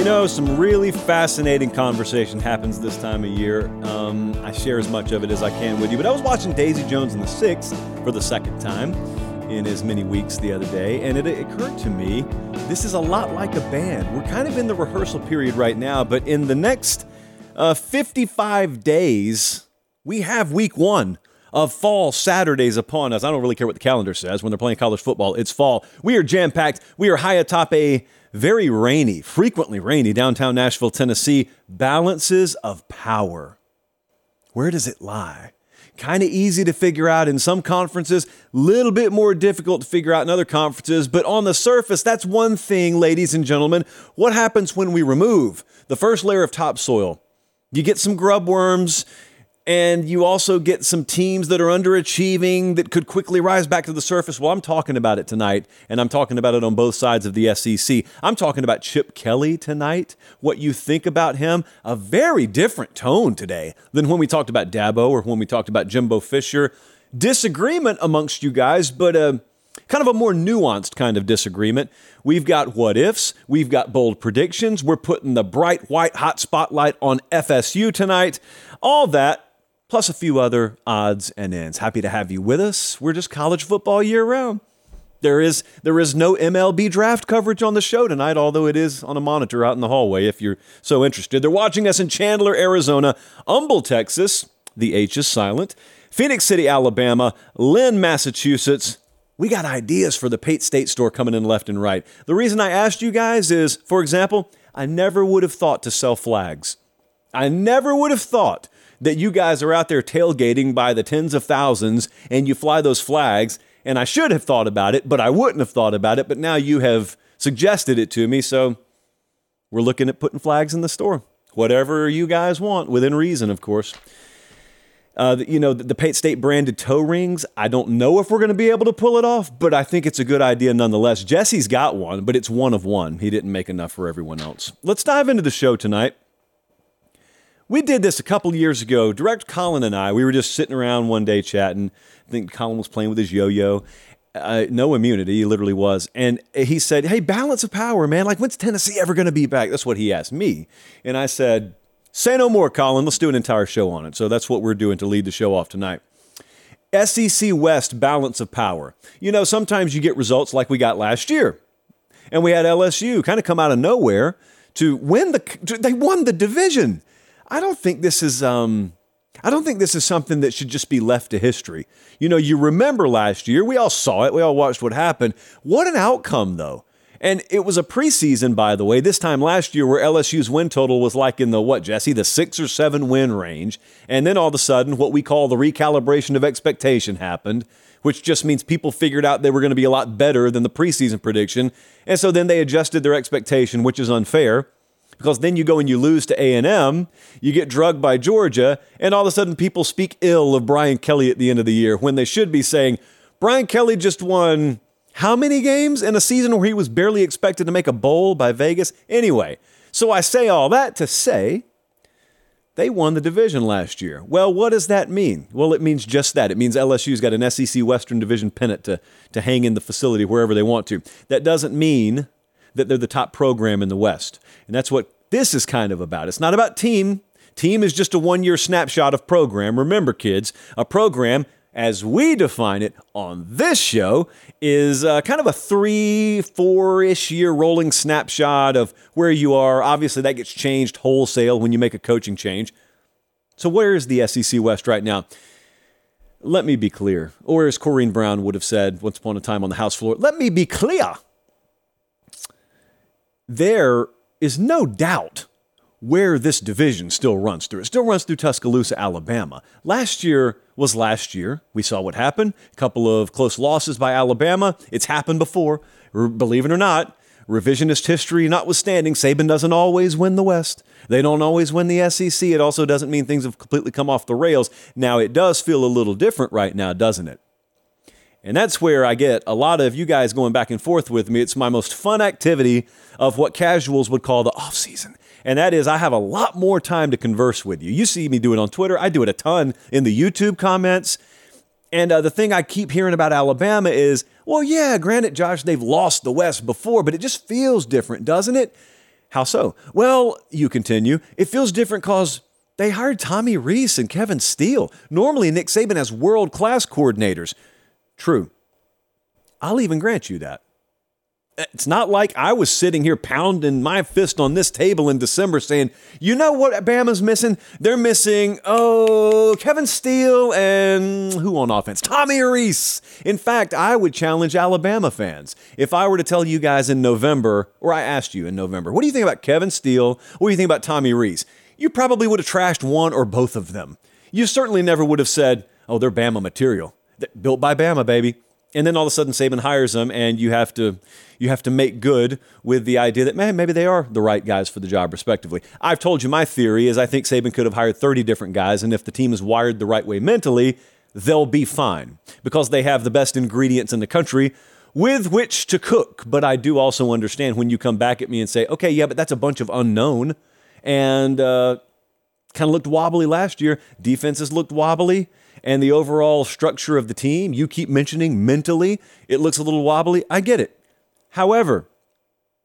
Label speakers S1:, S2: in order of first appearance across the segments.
S1: You know, some really fascinating conversation happens this time of year. Um, I share as much of it as I can with you. But I was watching Daisy Jones and the Six for the second time in as many weeks the other day, and it occurred to me this is a lot like a band. We're kind of in the rehearsal period right now, but in the next uh, 55 days, we have week one of fall Saturdays upon us. I don't really care what the calendar says. When they're playing college football, it's fall. We are jam packed. We are high atop a very rainy, frequently rainy downtown Nashville, Tennessee. Balances of power. Where does it lie? Kind of easy to figure out in some conferences, a little bit more difficult to figure out in other conferences, but on the surface, that's one thing, ladies and gentlemen. What happens when we remove the first layer of topsoil? You get some grub worms, and you also get some teams that are underachieving that could quickly rise back to the surface. Well, I'm talking about it tonight, and I'm talking about it on both sides of the SEC. I'm talking about Chip Kelly tonight, what you think about him. A very different tone today than when we talked about Dabo or when we talked about Jimbo Fisher. Disagreement amongst you guys, but uh, kind of a more nuanced kind of disagreement. We've got what ifs, we've got bold predictions, we're putting the bright white hot spotlight on FSU tonight. All that plus a few other odds and ends. Happy to have you with us. We're just college football year round. There is there is no MLB draft coverage on the show tonight, although it is on a monitor out in the hallway if you're so interested. They're watching us in Chandler, Arizona, Humble, Texas. The H is silent. Phenix City, Alabama, Lynn, Massachusetts. We got ideas for the Pate State store coming in left and right. The reason I asked you guys is, for example, I never would have thought to sell flags. I never would have thought that you guys are out there tailgating by the tens of thousands and you fly those flags. And I should have thought about it, but I wouldn't have thought about it. But now you have suggested it to me. So we're looking at putting flags in the store. Whatever you guys want, within reason, of course. Uh, you know, the, the Pate State branded toe rings. I don't know if we're going to be able to pull it off, but I think it's a good idea nonetheless. Jesse's got one, but it's one of one. He didn't make enough for everyone else. Let's dive into the show tonight. We did this a couple years ago. Direct Colin and I, we were just sitting around one day chatting. I think Colin was playing with his yo yo. Uh, no immunity, he literally was. And he said, Hey, balance of power, man. Like, when's Tennessee ever going to be back? That's what he asked me. And I said, Say no more, Colin. Let's do an entire show on it. So that's what we're doing to lead the show off tonight. SEC West balance of power. You know, sometimes you get results like we got last year. And we had LSU kind of come out of nowhere to win the, they won the division. I don't think this is um I don't think this is something that should just be left to history. You know, you remember last year, we all saw it, we all watched what happened. What an outcome though. And it was a preseason, by the way, this time last year where LSU's win total was like in the what, Jesse, the six or seven win range. And then all of a sudden, what we call the recalibration of expectation happened, which just means people figured out they were going to be a lot better than the preseason prediction. And so then they adjusted their expectation, which is unfair because then you go and you lose to A&M, you get drugged by Georgia, and all of a sudden people speak ill of Brian Kelly at the end of the year when they should be saying, Brian Kelly just won how many games in a season where he was barely expected to make a bowl by Vegas? Anyway, so I say all that to say they won the division last year. Well, what does that mean? Well, it means just that. It means LSU's got an SEC Western Division pennant to, to hang in the facility wherever they want to. That doesn't mean that they're the top program in the West. And that's what this is kind of about. It's not about team, Team is just a one year snapshot of program. Remember, kids, a program, as we define it on this show, is uh, kind of a three, four ish year rolling snapshot of where you are. Obviously, that gets changed wholesale when you make a coaching change. So, where is the SEC West right now? Let me be clear, or as Corrine Brown would have said once upon a time on the House floor, let me be clear. There is no doubt where this division still runs through. It still runs through Tuscaloosa, Alabama. Last year was last year. We saw what happened. A couple of close losses by Alabama. It's happened before. Believe it or not, revisionist history notwithstanding, Saban doesn't always win the West. They don't always win the SEC. It also doesn't mean things have completely come off the rails. Now, it does feel a little different right now, doesn't it? And that's where I get a lot of you guys going back and forth with me. It's my most fun activity of what casuals would call the off season. And that is, I have a lot more time to converse with you. You see me do it on Twitter. I do it a ton in the YouTube comments. And uh, the thing I keep hearing about Alabama is, well, yeah, granted, Josh, they've lost the West before, but it just feels different, doesn't it? How so? Well, you continue, it feels different because they hired Tommy Rees and Kevin Steele. Normally, Nick Saban has world class coordinators. True. I'll even grant you that. It's not like I was sitting here pounding my fist on this table in December saying, you know what Bama's missing? They're missing, oh, Kevin Steele and who on offense? Tommy Rees. In fact, I would challenge Alabama fans. If I were to tell you guys in November, or I asked you in November, what do you think about Kevin Steele? What do you think about Tommy Rees? You probably would have trashed one or both of them. You certainly never would have said, oh, they're Bama material. Built by Bama, baby and then all of a sudden Saban hires them, and you have to you have to make good with the idea that man maybe they are the right guys for the job respectively. I've told you my theory is I think Saban could have hired 30 different guys, and if the team is wired the right way mentally, they'll be fine because they have the best ingredients in the country with which to cook. But I do also understand when you come back at me and say, okay, yeah, but that's a bunch of unknown, and uh, kind of looked wobbly last year. Defenses looked wobbly and the overall structure of the team, you keep mentioning mentally, it looks a little wobbly. I get it. However,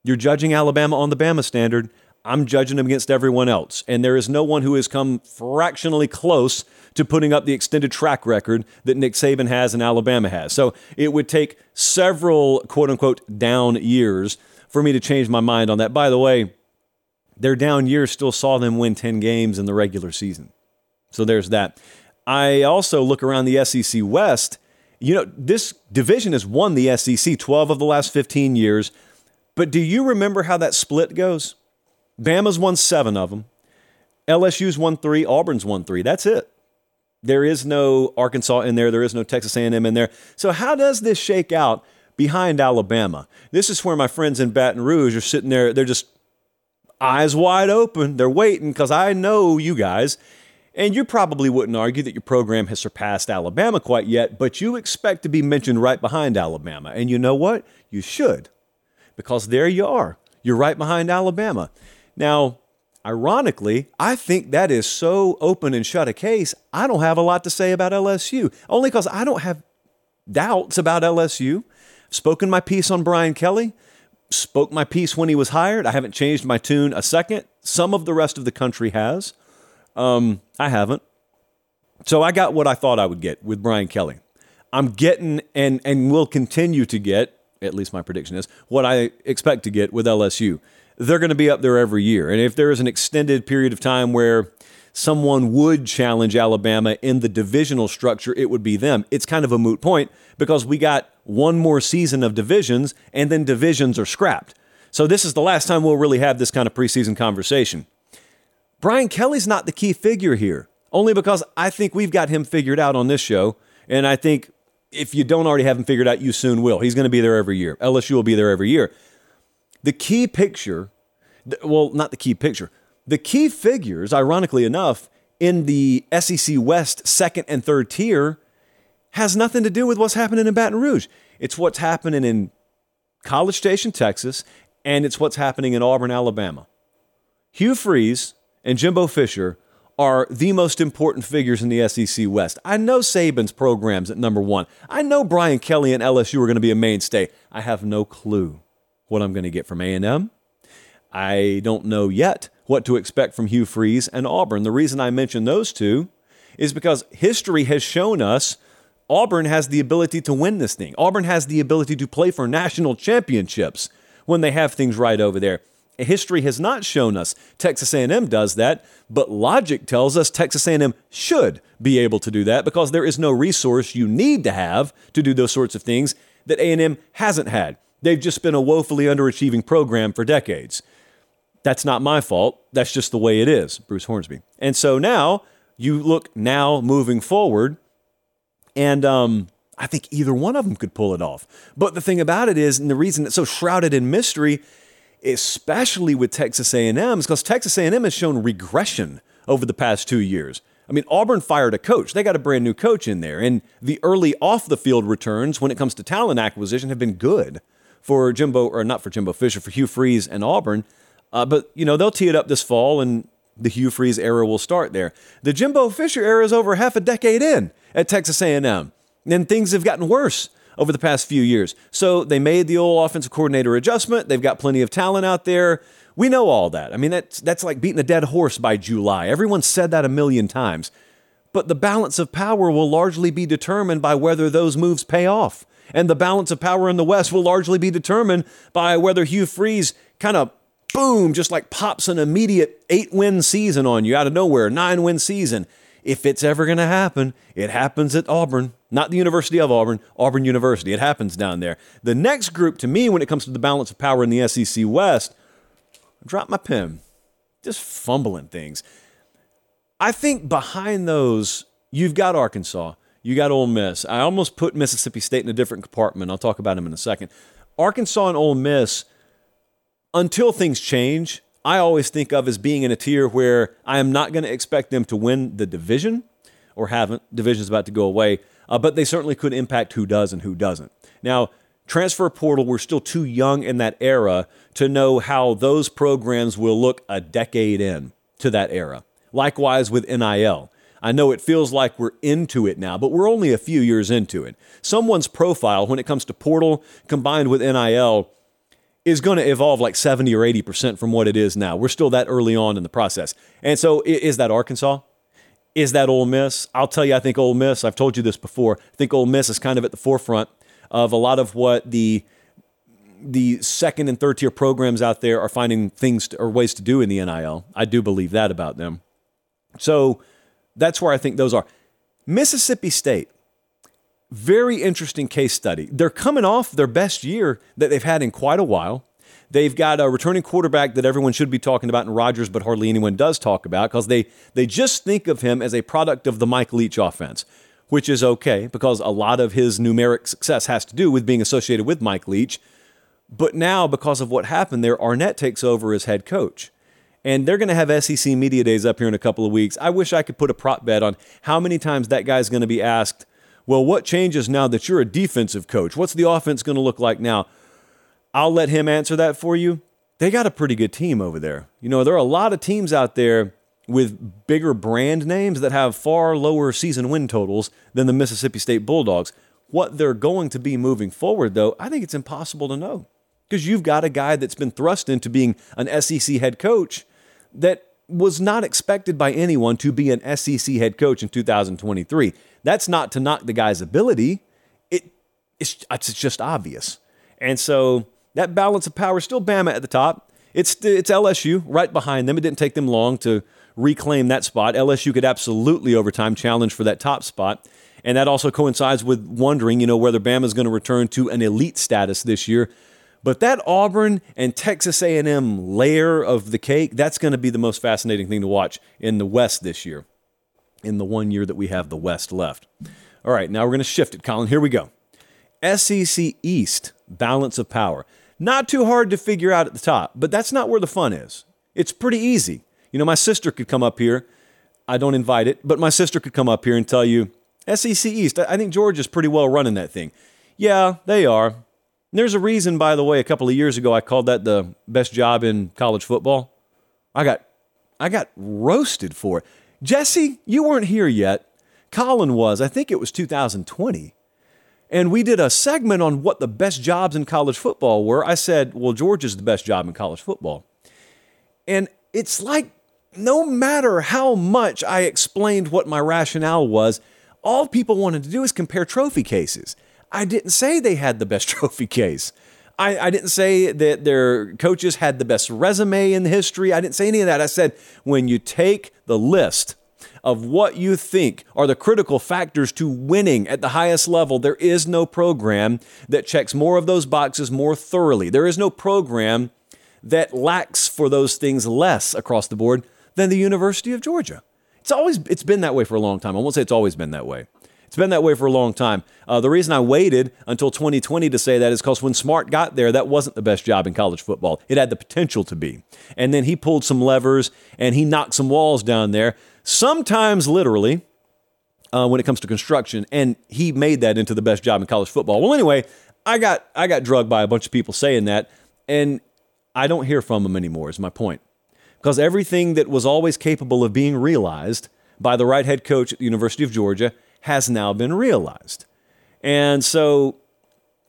S1: you're judging Alabama on the Bama standard. I'm judging them against everyone else. And there is no one who has come fractionally close to putting up the extended track record that Nick Saban has and Alabama has. So it would take several quote unquote down years for me to change my mind on that. By the way, their down years still saw them win 10 games in the regular season. So there's that. I also look around the SEC West. You know, this division has won the SEC 12 of the last 15 years. But do you remember how that split goes? Bama's won seven of them. LSU's won three. Auburn's won three. That's it. There is no Arkansas in there. There is no Texas A&M in there. So how does this shake out behind Alabama? This is where my friends in Baton Rouge are sitting there. They're just eyes wide open. They're waiting because I know you guys. And you probably wouldn't argue that your program has surpassed Alabama quite yet, but you expect to be mentioned right behind Alabama. And you know what? You should, because there you are. You're right behind Alabama. Now, ironically, I think that is so open and shut a case, I don't have a lot to say about LSU, only because I don't have doubts about LSU. Spoken my piece on Brian Kelly, spoke my piece when he was hired. I haven't changed my tune a second. Some of the rest of the country has. Um, I haven't. So I got what I thought I would get with Brian Kelly. I'm getting and and will continue to get, at least my prediction is, what I expect to get with LSU. They're going to be up there every year. And if there is an extended period of time where someone would challenge Alabama in the divisional structure, it would be them. It's kind of a moot point because we got one more season of divisions and then divisions are scrapped. So this is the last time we'll really have this kind of preseason conversation. Brian Kelly's not the key figure here, only because I think we've got him figured out on this show. And I think if you don't already have him figured out, you soon will. He's going to be there every year. LSU will be there every year. The key picture, well, not the key picture, the key figures, ironically enough, in the SEC West second and third tier has nothing to do with what's happening in Baton Rouge. It's what's happening in College Station, Texas, and it's what's happening in Auburn, Alabama. Hugh Freeze and Jimbo Fisher are the most important figures in the SEC West. I know Saban's programs at number one. I know Brian Kelly and LSU are going to be a mainstay. I have no clue what I'm going to get from A&M. I don't know yet what to expect from Hugh Freeze and Auburn. The reason I mention those two is because history has shown us Auburn has the ability to win this thing. Auburn has the ability to play for national championships when they have things right over there. History has not shown us Texas A&M does that, but logic tells us Texas A&M should be able to do that because there is no resource you need to have to do those sorts of things that A&M hasn't had. They've just been a woefully underachieving program for decades. That's not my fault. That's just the way it is, Bruce Hornsby. And so now you look now moving forward, and um, I think either one of them could pull it off. But the thing about it is, and the reason it's so shrouded in mystery, especially with Texas A&M, because Texas A&M has shown regression over the past two years. I mean, Auburn fired a coach. They got a brand new coach in there, and the early off the field returns when it comes to talent acquisition have been good for Jimbo, or not for Jimbo Fisher, for Hugh Freeze and Auburn. Uh, but you know they'll tee it up this fall, and the Hugh Freeze era will start there. The Jimbo Fisher era is over half a decade in at Texas A&M, and things have gotten worse over the past few years. So they made the old offensive coordinator adjustment. They've got plenty of talent out there. We know all that. I mean, that's that's like beating a dead horse by July. Everyone said that a million times. But the balance of power will largely be determined by whether those moves pay off. And the balance of power in the West will largely be determined by whether Hugh Freeze kind of boom, just like pops an immediate eight win season on you out of nowhere, nine win season. If it's ever going to happen, it happens at Auburn, not the University of Auburn, Auburn University. It happens down there. The next group to me, when it comes to the balance of power in the SEC West, drop my pen, just fumbling things. I think behind those, you've got Arkansas. You got Ole Miss. I almost put Mississippi State in a different compartment. I'll talk about them in a second. Arkansas and Ole Miss, until things change, I always think of as being in a tier where I am not going to expect them to win the division or haven't. Division's about to go away, uh, but they certainly could impact who does and who doesn't. Now, transfer portal, we're still too young in that era to know how those programs will look a decade in to that era. Likewise with NIL. I know it feels like we're into it now, but we're only a few years into it. Someone's profile, when it comes to portal combined with NIL, is going to evolve like 70 or 80% from what it is now. We're still that early on in the process. And so, is that Arkansas? Is that Ole Miss? I'll tell you, I think Ole Miss, I've told you this before, I think Ole Miss is kind of at the forefront of a lot of what the the second and third tier programs out there are finding things to, or ways to do in the NIL. I do believe that about them. So, that's where I think those are. Mississippi State, very interesting case study. They're coming off their best year that they've had in quite a while. They've got a returning quarterback that everyone should be talking about in Rogers, but hardly anyone does talk about because they, they just think of him as a product of the Mike Leach offense, which is okay because a lot of his numeric success has to do with being associated with Mike Leach. But now, because of what happened there, Arnett takes over as head coach. And they're going to have SEC Media Days up here in a couple of weeks. I wish I could put a prop bet on how many times that guy's going to be asked, well, what changes now that you're a defensive coach? What's the offense going to look like now? I'll let him answer that for you. They got a pretty good team over there. You know, there are a lot of teams out there with bigger brand names that have far lower season win totals than the Mississippi State Bulldogs. What they're going to be moving forward, though, I think it's impossible to know because you've got a guy that's been thrust into being an SEC head coach that was not expected by anyone to be an SEC head coach in 2023. That's not to knock the guy's ability. It, it's, it's just obvious. And so that balance of power still Bama at the top. It's, it's LSU right behind them. It didn't take them long to reclaim that spot. LSU could absolutely over time challenge for that top spot. And that also coincides with wondering, you know, whether Bama is going to return to an elite status this year but that Auburn and Texas A&M layer of the cake, that's going to be the most fascinating thing to watch in the West this year, in the one year that we have the West left. All right, now we're going to shift it, Colin. Here we go. SEC East, balance of power. Not too hard to figure out at the top, but that's not where the fun is. It's pretty easy. You know, my sister could come up here. I don't invite it, but my sister could come up here and tell you SEC East, I think Georgia's pretty well running that thing. Yeah, they are. There's a reason, by the way, a couple of years ago I called that the best job in college football. I got I got roasted for it. Jesse, you weren't here yet. Colin was. I think it was 2020. And we did a segment on what the best jobs in college football were. I said, well, Georgia's the best job in college football. And it's like no matter how much I explained what my rationale was, all people wanted to do is compare trophy cases. I didn't say they had the best trophy case. I, I, didn't say that their coaches had the best resume in history. I didn't say any of that. I said when you take the list of what you think are the critical factors to winning at the highest level, there is no program that checks more of those boxes more thoroughly. There is no program that lacks for those things less across the board than the University of Georgia. It's always it's been that way for a long time. I won't say it's always been that way. It's been that way for a long time. Uh, the reason I waited until 2020 to say that is because when Smart got there, that wasn't the best job in college football. It had the potential to be. And then he pulled some levers and he knocked some walls down there, sometimes literally, uh, when it comes to construction. And he made that into the best job in college football. Well, anyway, I got I got drugged by a bunch of people saying that, and I don't hear from them anymore. Is my point because everything that was always capable of being realized by the right head coach at the University of Georgia has now been realized. And so,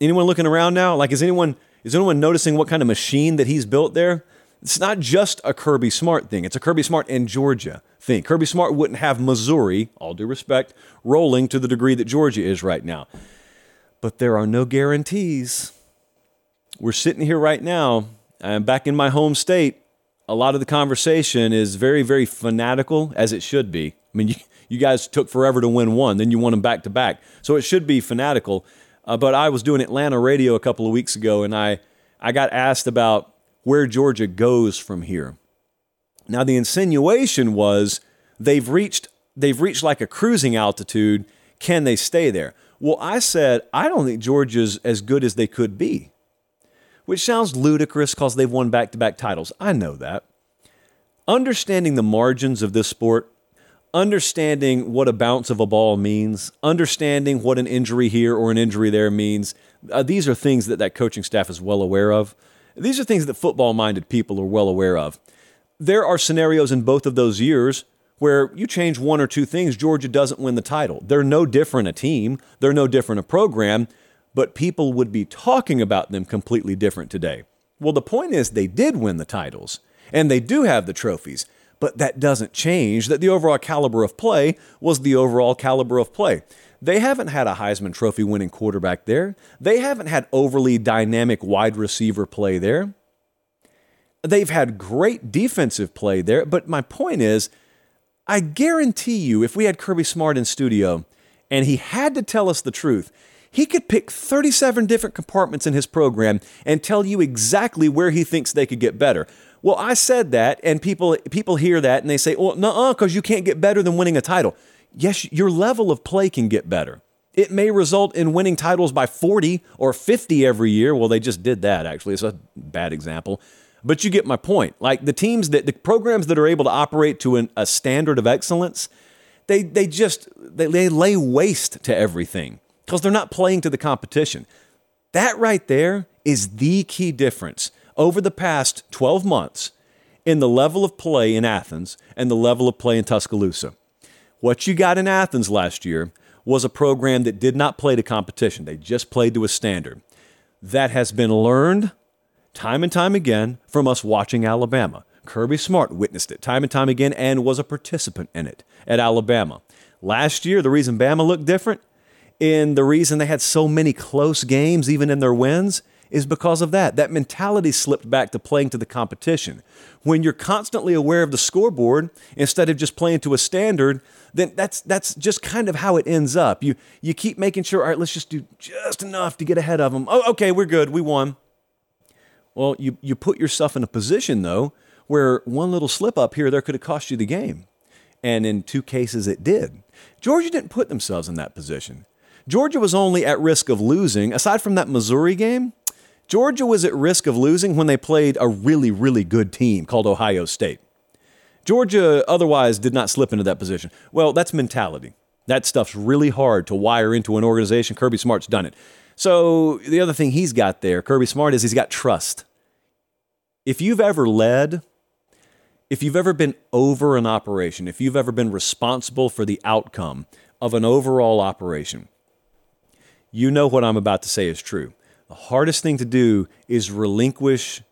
S1: anyone looking around now, like, is anyone is anyone noticing what kind of machine that he's built there? It's not just a Kirby Smart thing. It's a Kirby Smart and Georgia thing. Kirby Smart wouldn't have Missouri, all due respect, rolling to the degree that Georgia is right now. But there are no guarantees. We're sitting here right now. I'm back in my home state a lot of the conversation is very, very fanatical, as it should be. I mean, you, you guys took forever to win one, then you won them back to back. So it should be fanatical. Uh, but I was doing Atlanta radio a couple of weeks ago, and I, I got asked about where Georgia goes from here. Now, the insinuation was they've reached, they've reached like a cruising altitude. Can they stay there? Well, I said, I don't think Georgia's as good as they could be which sounds ludicrous because they've won back to back titles. I know that. Understanding the margins of this sport, understanding what a bounce of a ball means, understanding what an injury here or an injury there means, uh, these are things that that coaching staff is well aware of. These are things that football minded people are well aware of. There are scenarios in both of those years where you change one or two things, Georgia doesn't win the title. They're no different a team, they're no different a program but people would be talking about them completely different today. Well, the point is, they did win the titles, and they do have the trophies, but that doesn't change that the overall caliber of play was the overall caliber of play. They haven't had a Heisman Trophy winning quarterback there. They haven't had overly dynamic wide receiver play there. They've had great defensive play there, but my point is, I guarantee you, if we had Kirby Smart in studio and he had to tell us the truth, he could pick 37 different compartments in his program and tell you exactly where he thinks they could get better. Well, I said that, and people people hear that and they say, "Well, no, because you can't get better than winning a title." Yes, your level of play can get better. It may result in winning titles by 40 or 50 every year. Well, they just did that, actually. It's a bad example. But you get my point. Like the teams that, the programs that are able to operate to an, a standard of excellence, they, they just, they, they lay waste to everything because they're not playing to the competition. That right there is the key difference over the past 12 months in the level of play in Athens and the level of play in Tuscaloosa. What you got in Athens last year was a program that did not play to competition, they just played to a standard. That has been learned time and time again from us watching Alabama. Kirby Smart witnessed it time and time again and was a participant in it at Alabama. Last year, the reason Bama looked different and the reason they had so many close games, even in their wins, is because of that. That mentality slipped back to playing to the competition. When you're constantly aware of the scoreboard instead of just playing to a standard, then that's that's just kind of how it ends up. You you keep making sure, all right, let's just do just enough to get ahead of them. Oh, okay, we're good, we won. Well, you you put yourself in a position though where one little slip up here there could have cost you the game. And in two cases it did. Georgia didn't put themselves in that position. Georgia was only at risk of losing, aside from that Missouri game, Georgia was at risk of losing when they played a really, really good team called Ohio State. Georgia otherwise did not slip into that position. Well, that's mentality. That stuff's really hard to wire into an organization. Kirby Smart's done it. So the other thing he's got there, Kirby Smart, is he's got trust. If you've ever led, if you've ever been over an operation, if you've ever been responsible for the outcome of an overall operation, you know what I'm about to say is true. The hardest thing to do is relinquish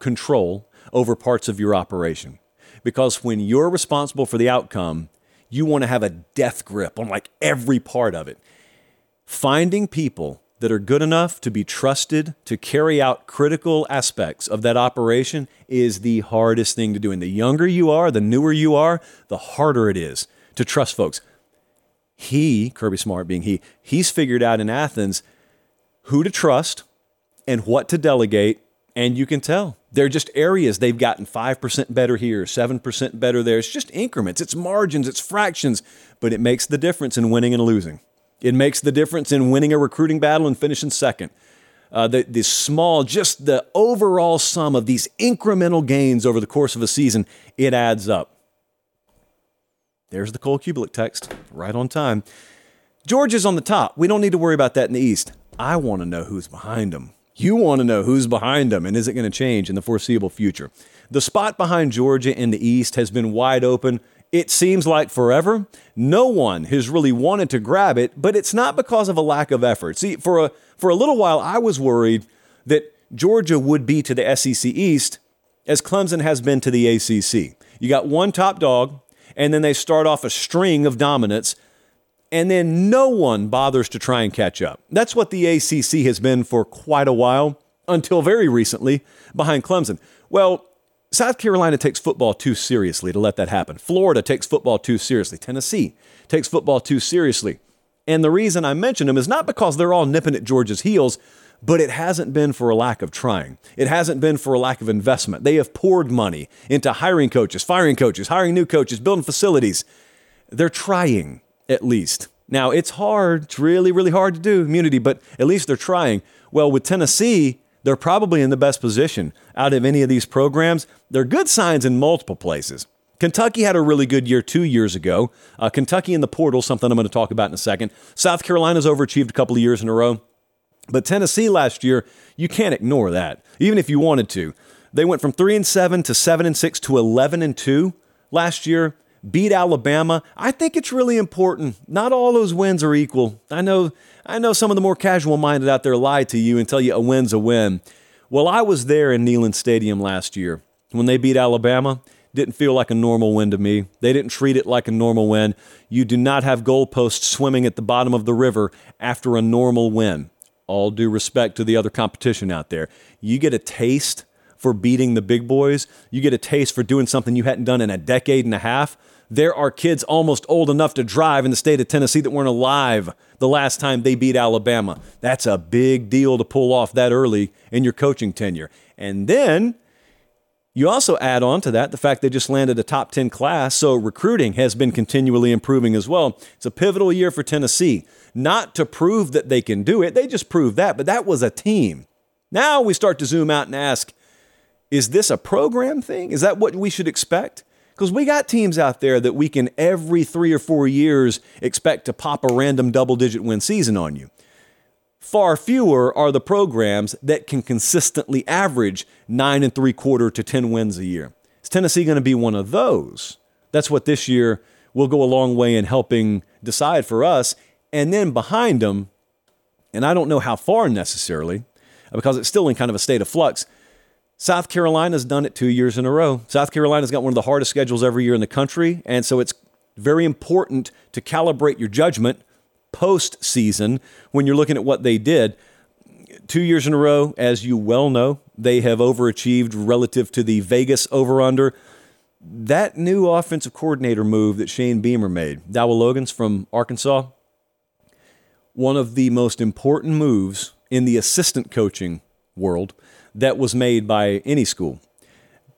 S1: control over parts of your operation. Because when you're responsible for the outcome, you want to have a death grip on like every part of it. Finding people that are good enough to be trusted to carry out critical aspects of that operation is the hardest thing to do. And the younger you are, the newer you are, the harder it is to trust folks. He, Kirby Smart being he, he's figured out in Athens who to trust and what to delegate. And you can tell they're just areas they've gotten 5% better here, 7% better there. It's just increments, it's margins, it's fractions, but it makes the difference in winning and losing. It makes the difference in winning a recruiting battle and finishing second. Uh, the, the small, just the overall sum of these incremental gains over the course of a season, it adds up. There's the Cole Cubelic text, right on time. Georgia's on the top. We don't need to worry about that in the East. I want to know who's behind them. You want to know who's behind them and is it going to change in the foreseeable future. The spot behind Georgia in the East has been wide open it seems like forever. No one has really wanted to grab it, but it's not because of a lack of effort. See, for a for a little while I was worried that Georgia would be to the SEC East as Clemson has been to the ACC. You got one top dog, and then they start off a string of dominance, and then no one bothers to try and catch up. That's what the ACC has been for quite a while, until very recently, behind Clemson. Well, South Carolina takes football too seriously to let that happen. Florida takes football too seriously. Tennessee takes football too seriously. And the reason I mention them is not because they're all nipping at Georgia's heels, but it hasn't been for a lack of trying. It hasn't been for a lack of investment. They have poured money into hiring coaches, firing coaches, hiring new coaches, building facilities. They're trying, at least. Now, it's hard. It's really, really hard to do, immunity, but at least they're trying. Well, with Tennessee, they're probably in the best position out of any of these programs. They're good signs in multiple places. Kentucky had a really good year two years ago. Uh, Kentucky in the portal, something I'm going to talk about in a second. South Carolina's overachieved a couple of years in a row. But Tennessee last year, you can't ignore that, even if you wanted to. They went from 3 and 7 to 7 and 6 to 11 and 2 last year. Beat Alabama. I think it's really important. Not all those wins are equal. I know I know some of the more casual minded out there lie to you and tell you a win's a win. Well, I was there in Neyland Stadium last year when they beat Alabama. Didn't feel like a normal win to me. They didn't treat it like a normal win. You do not have goalposts swimming at the bottom of the river after a normal win. All due respect to the other competition out there. You get a taste for beating the big boys, you get a taste for doing something you hadn't done in a decade and a half there are kids almost old enough to drive in the state of Tennessee that weren't alive the last time they beat Alabama. That's a big deal to pull off that early in your coaching tenure. And then you also add on to that the fact they just landed a top 10 class, so recruiting has been continually improving as well. It's a pivotal year for Tennessee. Not to prove that they can do it, they just proved that, but that was a team. Now we start to zoom out and ask is this a program thing? Is that what we should expect? Because we got teams out there that we can every three or four years expect to pop a random double digit win season on you. Far fewer are the programs that can consistently average nine and three quarter to 10 wins a year. Is Tennessee going to be one of those? That's what this year will go a long way in helping decide for us. And then behind them, and I don't know how far necessarily, because it's still in kind of a state of flux, South Carolina's done it two years in a row. South Carolina's got one of the hardest schedules every year in the country, and so it's very important to calibrate your judgment post-season when you're looking at what they did. Two years in a row, as you well know, they have overachieved relative to the Vegas over/under. That new offensive coordinator move that Shane Beamer made, Dowell Loggains from Arkansas, one of the most important moves in the assistant coaching world that was made by any school.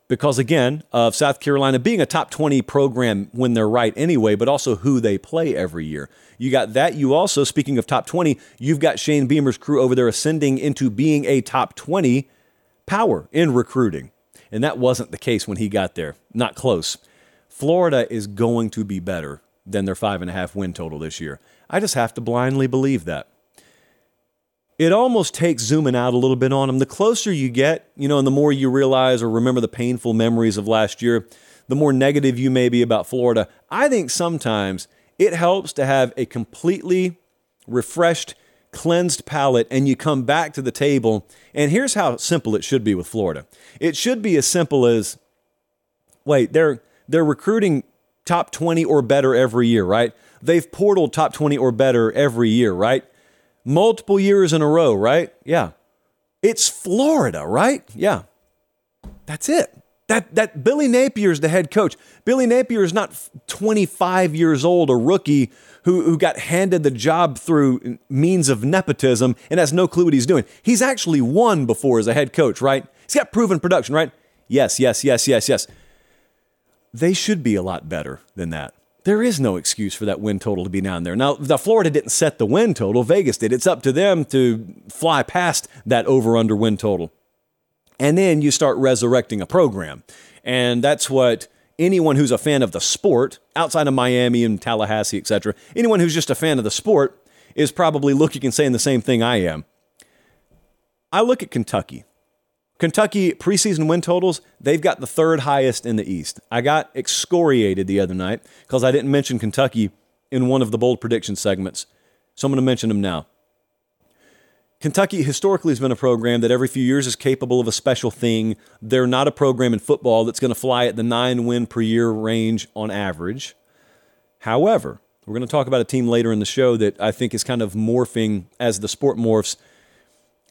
S1: Because again, of South Carolina being a top 20 program when they're right anyway, but also who they play every year. You got that. You also, speaking of top 20, you've got Shane Beamer's crew over there ascending into being a top 20 power in recruiting. And that wasn't the case when he got there. Not close. Florida is going to be better than their five and a half win total this year. I just have to blindly believe that it almost takes zooming out a little bit on them. The closer you get, you know, and the more you realize or remember the painful memories of last year, the more negative you may be about Florida. I think sometimes it helps to have a completely refreshed, cleansed palate and you come back to the table. And here's how simple it should be with Florida. It should be as simple as wait, they're they're recruiting top 20 or better every year, right? They've portaled top 20 or better every year, right? Multiple years in a row, right? Yeah. It's Florida, right? Yeah. That's it. That that Billy Napier's the head coach. Billy Napier is not 25 years old, a rookie who, who got handed the job through means of nepotism and has no clue what he's doing. He's actually won before as a head coach, right? He's got proven production, right? Yes, yes, yes, yes, yes. They should be a lot better than that. There is no excuse for that win total to be down there. Now, the Florida didn't set the win total, Vegas did. It's up to them to fly past that over under win total. And then you start resurrecting a program. And that's what anyone who's a fan of the sport, outside of Miami and Tallahassee, etc., anyone who's just a fan of the sport is probably looking and saying the same thing I am. I look at Kentucky. Kentucky preseason win totals, they've got the third highest in the East. I got excoriated the other night because I didn't mention Kentucky in one of the bold prediction segments. So I'm going to mention them now. Kentucky historically has been a program that every few years is capable of a special thing. They're not a program in football that's going to fly at the nine win per year range on average. However, we're going to talk about a team later in the show that I think is kind of morphing as the sport morphs.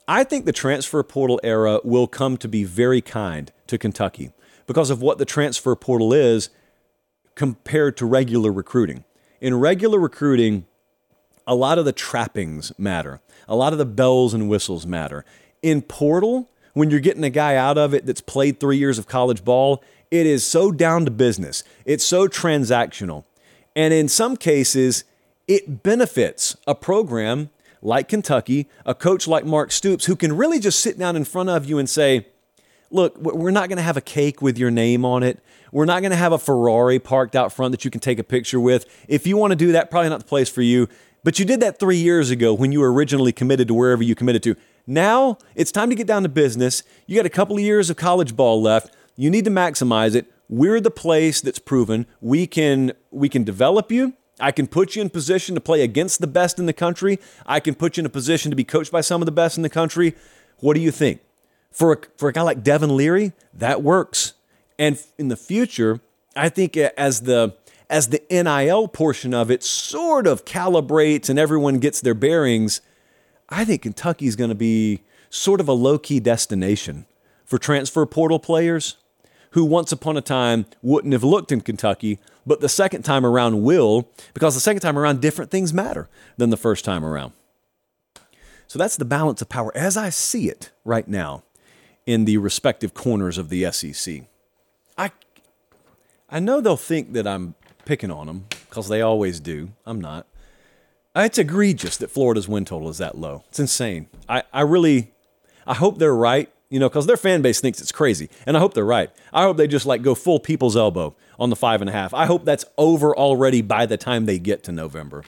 S1: I think the transfer portal era will come to be very kind to Kentucky because of what the transfer portal is compared to regular recruiting. In regular recruiting, a lot of the trappings matter. A lot of the bells and whistles matter. In Portal, when you're getting a guy out of it that's played three years of college ball, it is so down to business. It's so transactional. And in some cases, it benefits a program like Kentucky, a coach like Mark Stoops, who can really just sit down in front of you and say, Look, we're not going to have a cake with your name on it. We're not going to have a Ferrari parked out front that you can take a picture with. If you want to do that, probably not the place for you. But you did that three years ago when you were originally committed to wherever you committed to. Now it's time to get down to business. You got a couple of years of college ball left. You need to maximize it. We're the place that's proven we can we can develop you. I can put you in position to play against the best in the country. I can put you in a position to be coached by some of the best in the country. What do you think? For a, for a guy like Devin Leary, that works. And in the future, I think as the as the NIL portion of it sort of calibrates and everyone gets their bearings, I think Kentucky's going to be sort of a low key destination for transfer portal players who once upon a time wouldn't have looked in Kentucky, but the second time around will, because the second time around, different things matter than the first time around. So that's the balance of power as I see it right now in the respective corners of the SEC. I, I know they'll think that I'm picking on them because they always do. I'm not. It's egregious that Florida's win total is that low. It's insane. I, I really, I hope they're right, you know, because their fan base thinks it's crazy. And I hope they're right. I hope they just like go full people's elbow on the five and a half. I hope that's over already by the time they get to November.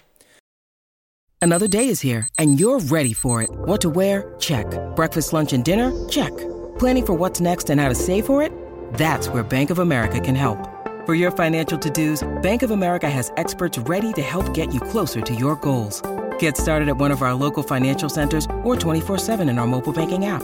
S2: Another day is here and you're ready for it. What to wear? Check. Breakfast, lunch, and dinner? Check. Planning for what's next and how to save for it? That's where Bank of America can help. For your financial to-dos, Bank of America has experts ready to help get you closer to your goals. Get started at one of our local financial centers or 24-7 in our mobile banking app.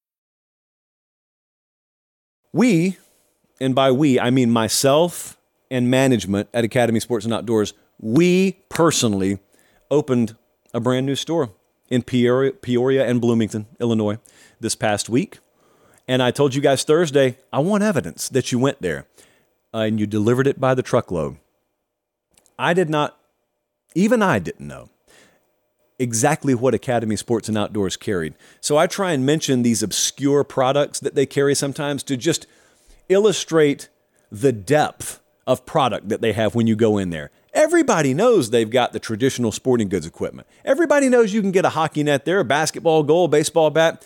S1: We, and by we, I mean myself and management at Academy Sports and Outdoors, we personally opened a brand new store in Peoria, Peoria and Bloomington, Illinois, this past week. And I told you guys Thursday, I want evidence that you went there uh, and you delivered it by the truckload. I did not, even I didn't know. Exactly what Academy Sports and Outdoors carried. So I try and mention these obscure products that they carry sometimes to just illustrate the depth of product that they have when you go in there. Everybody knows they've got the traditional sporting goods equipment. Everybody knows you can get a hockey net there, a basketball goal, baseball bat.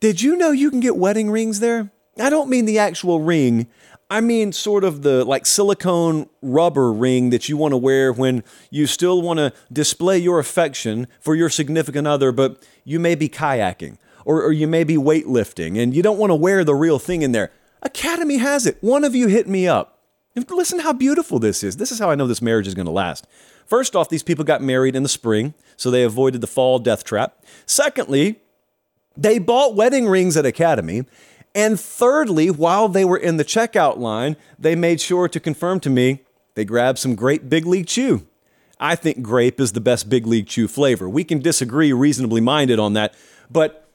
S1: Did you know you can get wedding rings there? I don't mean the actual ring. I mean sort of the like silicone rubber ring that you want to wear when you still want to display your affection for your significant other, but you may be kayaking or, or you may be weightlifting and you don't want to wear the real thing in there. Academy has it. One of you hit me up. Listen how beautiful this is. This is how I know this marriage is going to last. First off, these people got married in the spring, so they avoided the fall death trap. Secondly, they bought wedding rings at Academy. And thirdly, while they were in the checkout line, they made sure to confirm to me they grabbed some great Big League Chew. I think grape is the best Big League Chew flavor. We can disagree reasonably minded on that, but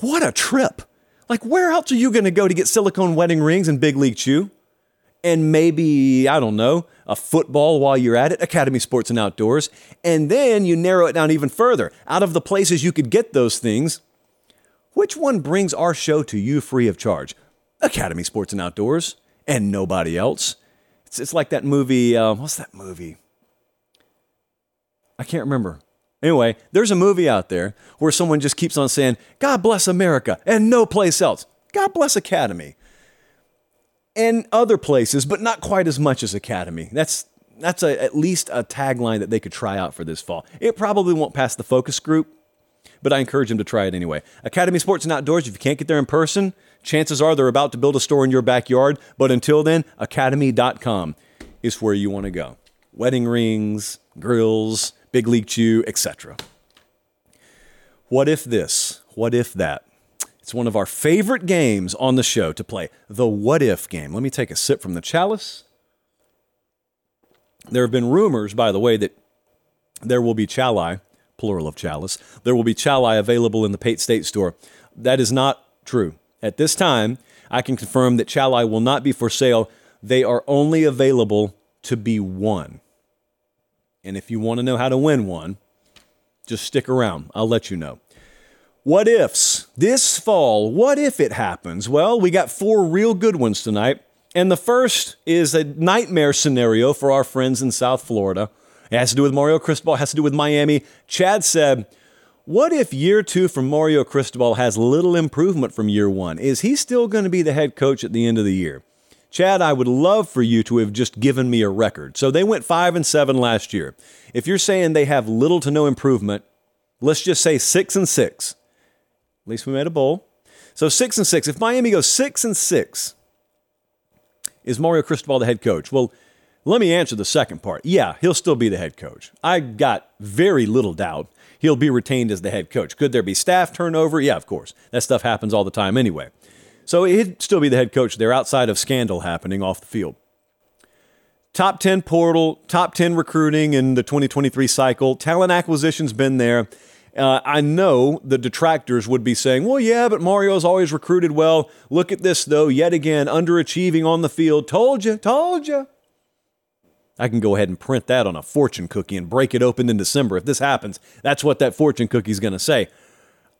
S1: what a trip. Like, where else are you going to go to get silicone wedding rings and Big League Chew? And maybe, I don't know, a football while you're at it, Academy Sports and Outdoors. And then you narrow it down even further. Out of the places you could get those things, which one brings our show to you free of charge? Academy Sports and Outdoors, and nobody else. It's, it's like that movie. Uh, what's that movie? I can't remember. Anyway, there's a movie out there where someone just keeps on saying, God bless America and no place else. God bless Academy. And other places, but not quite as much as Academy. That's that's a, at least a tagline that they could try out for this fall. It probably won't pass the focus group, but I encourage them to try it anyway. Academy Sports and Outdoors, if you can't get there in person, chances are they're about to build a store in your backyard. But until then, academy.com is where you want to go. Wedding rings, grills, Big League Chew, etc. What if this? What if that? It's one of our favorite games on the show to play, the what if game. Let me take a sip from the chalice. There have been rumors, by the way, that there will be chali plural of chalice, there will be chali available in the Pate State store. That is not true. At this time, I can confirm that chali will not be for sale. They are only available to be won. And if you want to know how to win one, just stick around. I'll let you know. What ifs? This fall, what if it happens? Well, we got four real good ones tonight. And the first is a nightmare scenario for our friends in South Florida. It has to do with Mario Cristobal, it has to do with Miami. Chad said, What if year two from Mario Cristobal has little improvement from year one? Is he still going to be the head coach at the end of the year? Chad, I would love for you to have just given me a record. So they went five and seven last year. If you're saying they have little to no improvement, let's just say six and six. At least we made a bowl. So six and six. If Miami goes six and six, is Mario Cristobal the head coach? Well, let me answer the second part. Yeah, he'll still be the head coach. I got very little doubt he'll be retained as the head coach. Could there be staff turnover? Yeah, of course. That stuff happens all the time anyway. So he'd still be the head coach there outside of scandal happening off the field. Top 10 portal, top 10 recruiting in the 2023 cycle. Talent acquisition's been there. Uh, I know the detractors would be saying, well, yeah, but Mario's always recruited well. Look at this, though, yet again, underachieving on the field. Told you, told you. I can go ahead and print that on a fortune cookie and break it open in December. If this happens, that's what that fortune cookie's going to say.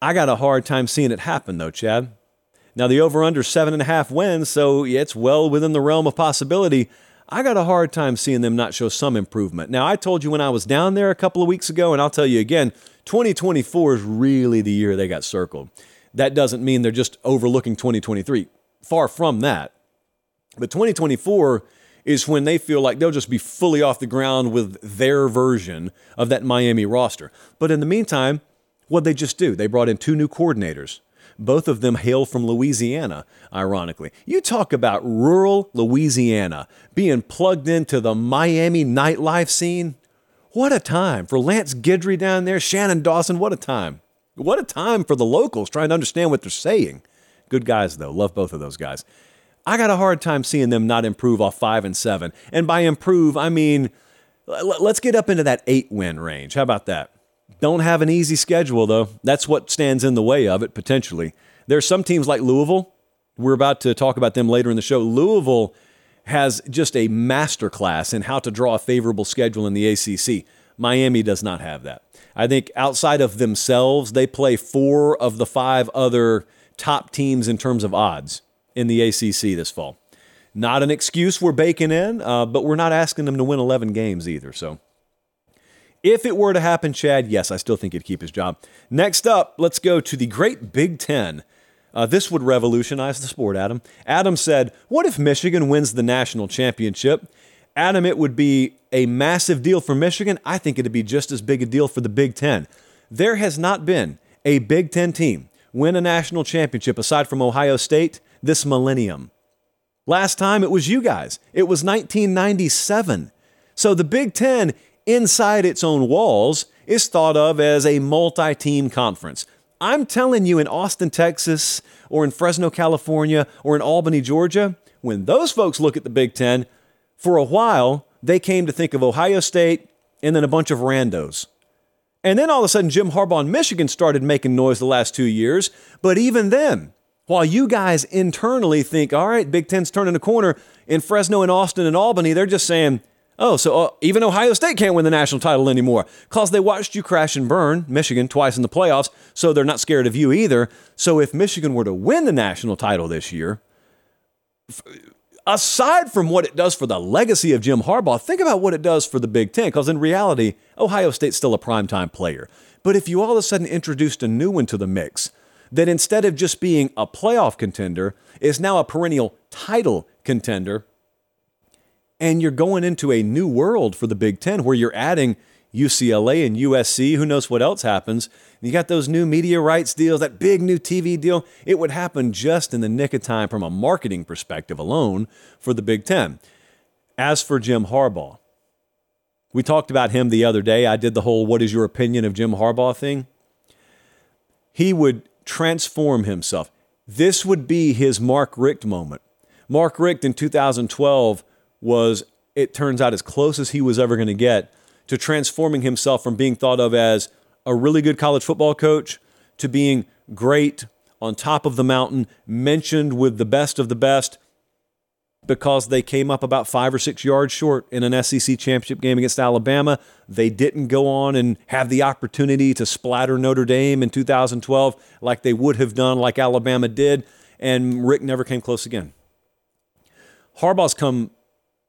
S1: I got a hard time seeing it happen, though, Chad. Now, the over under seven and a half wins, so it's well within the realm of possibility. I got a hard time seeing them not show some improvement. Now, I told you when I was down there a couple of weeks ago, and I'll tell you again 2024 is really the year they got circled. That doesn't mean they're just overlooking 2023. Far from that. But 2024 is when they feel like they'll just be fully off the ground with their version of that Miami roster. But in the meantime, what they just do? They brought in two new coordinators. Both of them hail from Louisiana, ironically. You talk about rural Louisiana being plugged into the Miami nightlife scene. What a time for Lance Guidry down there, Shannon Dawson. What a time. What a time for the locals trying to understand what they're saying. Good guys, though. Love both of those guys. I got a hard time seeing them not improve off five and seven. And by improve, I mean, let's get up into that eight win range. How about that? Don't have an easy schedule, though. That's what stands in the way of it, potentially. There's some teams like Louisville. We're about to talk about them later in the show. Louisville has just a masterclass in how to draw a favorable schedule in the ACC. Miami does not have that. I think outside of themselves, they play four of the five other top teams in terms of odds in the ACC this fall. Not an excuse we're baking in, uh, but we're not asking them to win 11 games either. So if it were to happen, Chad, yes, I still think he'd keep his job. Next up, let's go to the great Big Ten. Uh, this would revolutionize the sport, Adam. Adam said, What if Michigan wins the national championship? Adam, it would be a massive deal for Michigan. I think it'd be just as big a deal for the Big Ten. There has not been a Big Ten team win a national championship aside from Ohio State this millennium. Last time it was you guys, it was 1997. So the Big Ten, inside its own walls, is thought of as a multi team conference. I'm telling you, in Austin, Texas, or in Fresno, California, or in Albany, Georgia, when those folks look at the Big Ten, for a while, they came to think of Ohio State and then a bunch of randos. And then all of a sudden, Jim Harbaugh in Michigan started making noise the last two years. But even then, while you guys internally think, all right, Big Ten's turning a corner, in Fresno and Austin and Albany, they're just saying, Oh, so uh, even Ohio State can't win the national title anymore because they watched you crash and burn Michigan twice in the playoffs, so they're not scared of you either. So if Michigan were to win the national title this year, f- aside from what it does for the legacy of Jim Harbaugh, think about what it does for the Big Ten because in reality, Ohio State's still a primetime player. But if you all of a sudden introduced a new one to the mix, that instead of just being a playoff contender, is now a perennial title contender and you're going into a new world for the Big Ten where you're adding UCLA and USC. Who knows what else happens? You got those new media rights deals, that big new TV deal. It would happen just in the nick of time from a marketing perspective alone for the Big Ten. As for Jim Harbaugh, we talked about him the other day. I did the whole what is your opinion of Jim Harbaugh thing. He would transform himself. This would be his Mark Richt moment. Mark Richt in 2012 was, it turns out, as close as he was ever going to get to transforming himself from being thought of as a really good college football coach to being great on top of the mountain, mentioned with the best of the best because they came up about five or six yards short in an SEC championship game against Alabama. They didn't go on and have the opportunity to splatter Notre Dame in 2012 like they would have done, like Alabama did, and Richt never came close again. Harbaugh's come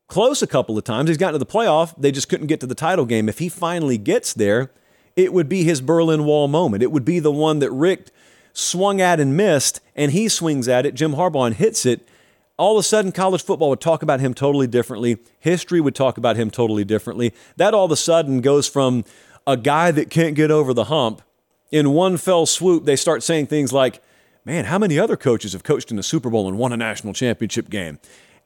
S1: close a couple of times. He's gotten to the playoff. They just couldn't get to the title game. If he finally gets there, it would be his Berlin Wall moment. It would be the one that Richt swung at and missed, and he swings at it, Jim Harbaugh, and hits it. All of a sudden, college football would talk about him totally differently. History would talk about him totally differently. That all of a sudden goes from a guy that can't get over the hump. In one fell swoop, they start saying things like, Man, how many other coaches have coached in the Super Bowl and won a national championship game?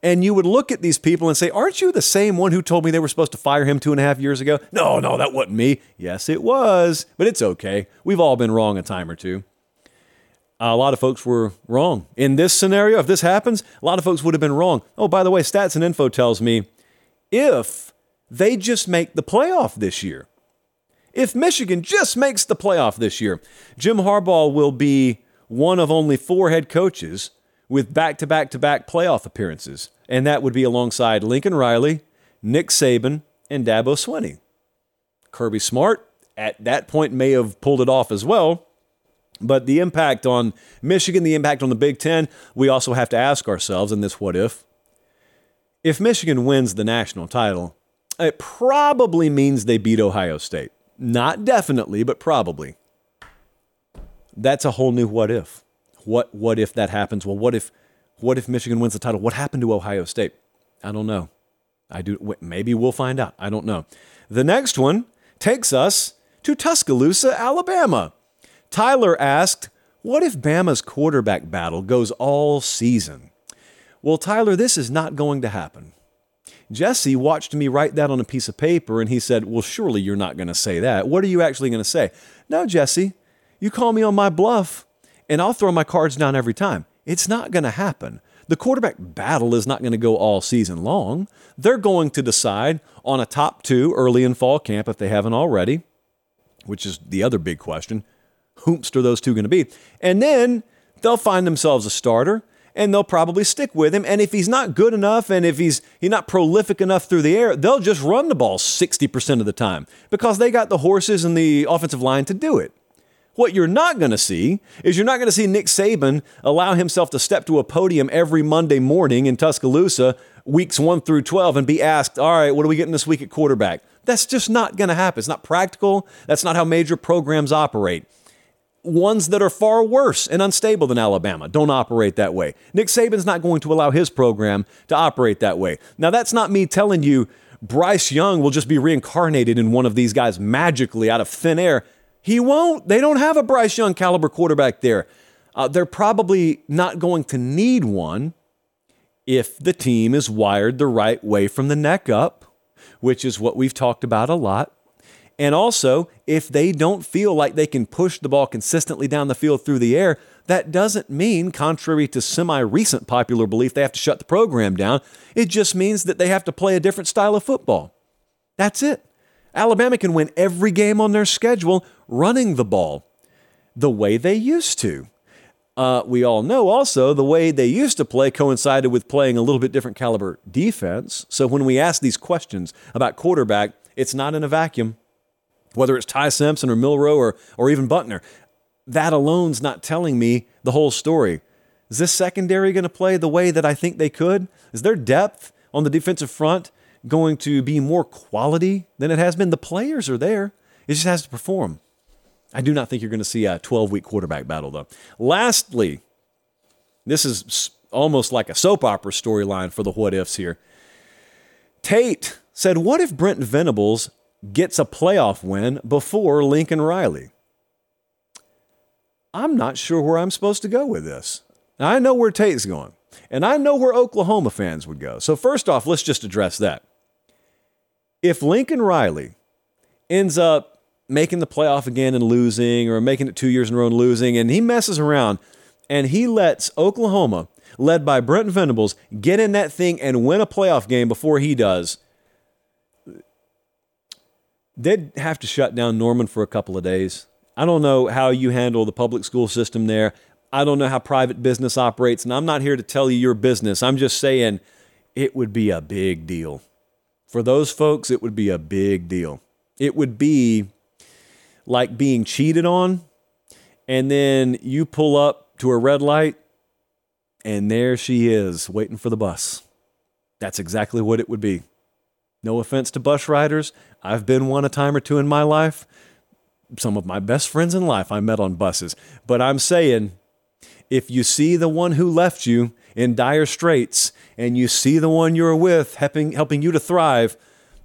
S1: And you would look at these people and say, Aren't you the same one who told me they were supposed to fire him two and a half years ago? No, no, that wasn't me. Yes, it was, but it's okay. We've all been wrong a time or two. A lot of folks were wrong. In this scenario, if this happens, a lot of folks would have been wrong. Oh, by the way, Stats and Info tells me if they just make the playoff this year, if Michigan just makes the playoff this year, Jim Harbaugh will be one of only four head coaches with back to back to back playoff appearances. And that would be alongside Lincoln Riley, Nick Saban, and Dabo Swinney. Kirby Smart at that point may have pulled it off as well. But the impact on Michigan, the impact on the Big Ten, we also have to ask ourselves in this what if. If Michigan wins the national title, it probably means they beat Ohio State. Not definitely, but probably. That's a whole new what if. What what if that happens? Well, what if what if Michigan wins the title? What happened to Ohio State? I don't know. I do maybe we'll find out. I don't know. The next one takes us to Tuscaloosa, Alabama. Tyler asked, "What if Bama's quarterback battle goes all season?" Well, Tyler, this is not going to happen. Jesse watched me write that on a piece of paper and he said, Well, surely you're not going to say that. What are you actually going to say? No, Jesse, you call me on my bluff and I'll throw my cards down every time. It's not going to happen. The quarterback battle is not going to go all season long. They're going to decide on a top two early in fall camp if they haven't already, which is the other big question. Whomst are those two going to be? And then they'll find themselves a starter, and they'll probably stick with him. And if he's not good enough and if he's he's not prolific enough through the air, they'll just run the ball 60% of the time because they got the horses and the offensive line to do it. What you're not going to see is you're not going to see Nick Saban allow himself to step to a podium every Monday morning in Tuscaloosa, weeks 1 through 12 and be asked, "All right, what are we getting this week at quarterback?" That's just not going to happen. It's not practical. That's not how major programs operate ones that are far worse and unstable than Alabama don't operate that way. Nick Saban's not going to allow his program to operate that way. Now, that's not me telling you Bryce Young will just be reincarnated in one of these guys magically out of thin air. He won't. They don't have a Bryce Young caliber quarterback there. Uh, they're probably not going to need one if the team is wired the right way from the neck up, which is what we've talked about a lot. And also, if they don't feel like they can push the ball consistently down the field through the air, that doesn't mean, contrary to semi recent popular belief, they have to shut the program down. It just means that they have to play a different style of football. That's it. Alabama can win every game on their schedule running the ball the way they used to. Uh, we all know also the way they used to play coincided with playing a little bit different caliber defense. So when we ask these questions about quarterback, it's not in a vacuum whether it's Ty Simpson or Milroe or, or even Buchner. That alone's not telling me the whole story. Is this secondary going to play the way that I think they could? Is their depth on the defensive front going to be more quality than it has been? The players are there. It just has to perform. I do not think you're going to see a 12 week quarterback battle, though. Lastly, this is almost like a soap opera storyline for the what ifs here. Tate said, What if Brent Venables gets a playoff win before Lincoln Riley. I'm not sure where I'm supposed to go with this. Now, I know where Tate's going, and I know where Oklahoma fans would go. So, first off, let's just address that. If Lincoln Riley ends up making the playoff again and losing, or making it two years in a row and losing, and he messes around and he lets Oklahoma, led by Brent Venables, get in that thing and win a playoff game before he does, they'd have to shut down Norman for a couple of days. I don't know how you handle the public school system there. I don't know how private business operates, and I'm not here to tell you your business. I'm just saying it would be a big deal. For those folks, it would be a big deal. It would be like being cheated on, and then you pull up to a red light, and there she is waiting for the bus. That's exactly what it would be. No offense to bus riders. I've been one a time or two in my life. Some of my best friends in life I met on buses. But I'm saying, if you see the one who left you in dire straits and you see the one you're with helping, helping you to thrive,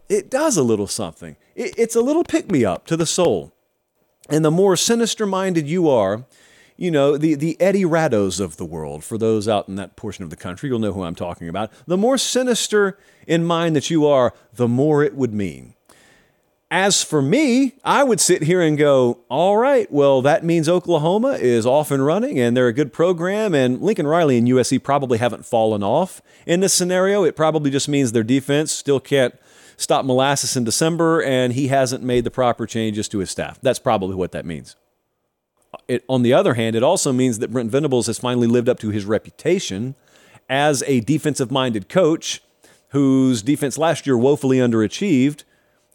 S1: it does a little something. It, it's a little pick me up to the soul. And the more sinister minded you are, you know, the, the Eddie Rattos of the world, for those out in that portion of the country, you'll know who I'm talking about. The more sinister in mind that you are, the more it would mean. As for me, I would sit here and go, all right, well, that means Oklahoma is off and running and they're a good program, and Lincoln Riley and USC probably haven't fallen off. In this scenario, it probably just means their defense still can't stop molasses in December and he hasn't made the proper changes to his staff. That's probably what that means. It, on the other hand, it also means that Brent Venables has finally lived up to his reputation as a defensive minded coach whose defense last year woefully underachieved,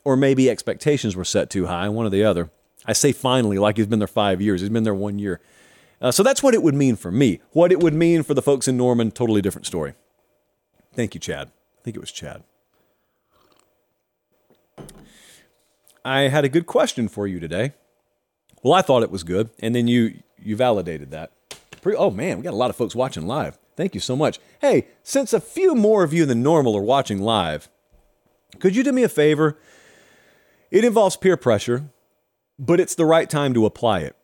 S1: or maybe expectations were set too high, one or the other. I say finally, like he's been there five years, he's been there one year. Uh, so that's what it would mean for me. What it would mean for the folks in Norman, totally different story. Thank you, Chad. I think it was Chad. I had a good question for you today. Well, I thought it was good, and then you you validated that. Oh man, we got a lot of folks watching live. Thank you so much. Hey, since a few more of you than normal are watching live, could you do me a favor? It involves peer pressure, but it's the right time to apply it.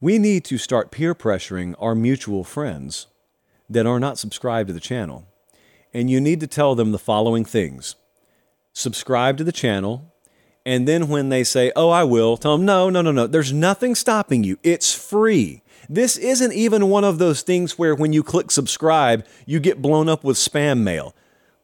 S1: We need to start peer pressuring our mutual friends that are not subscribed to the channel. And you need to tell them the following things subscribe to the channel, and then when they say, oh, I will, tell them, no, no, no, no. There's nothing stopping you. It's free. This isn't even one of those things where when you click subscribe, you get blown up with spam mail.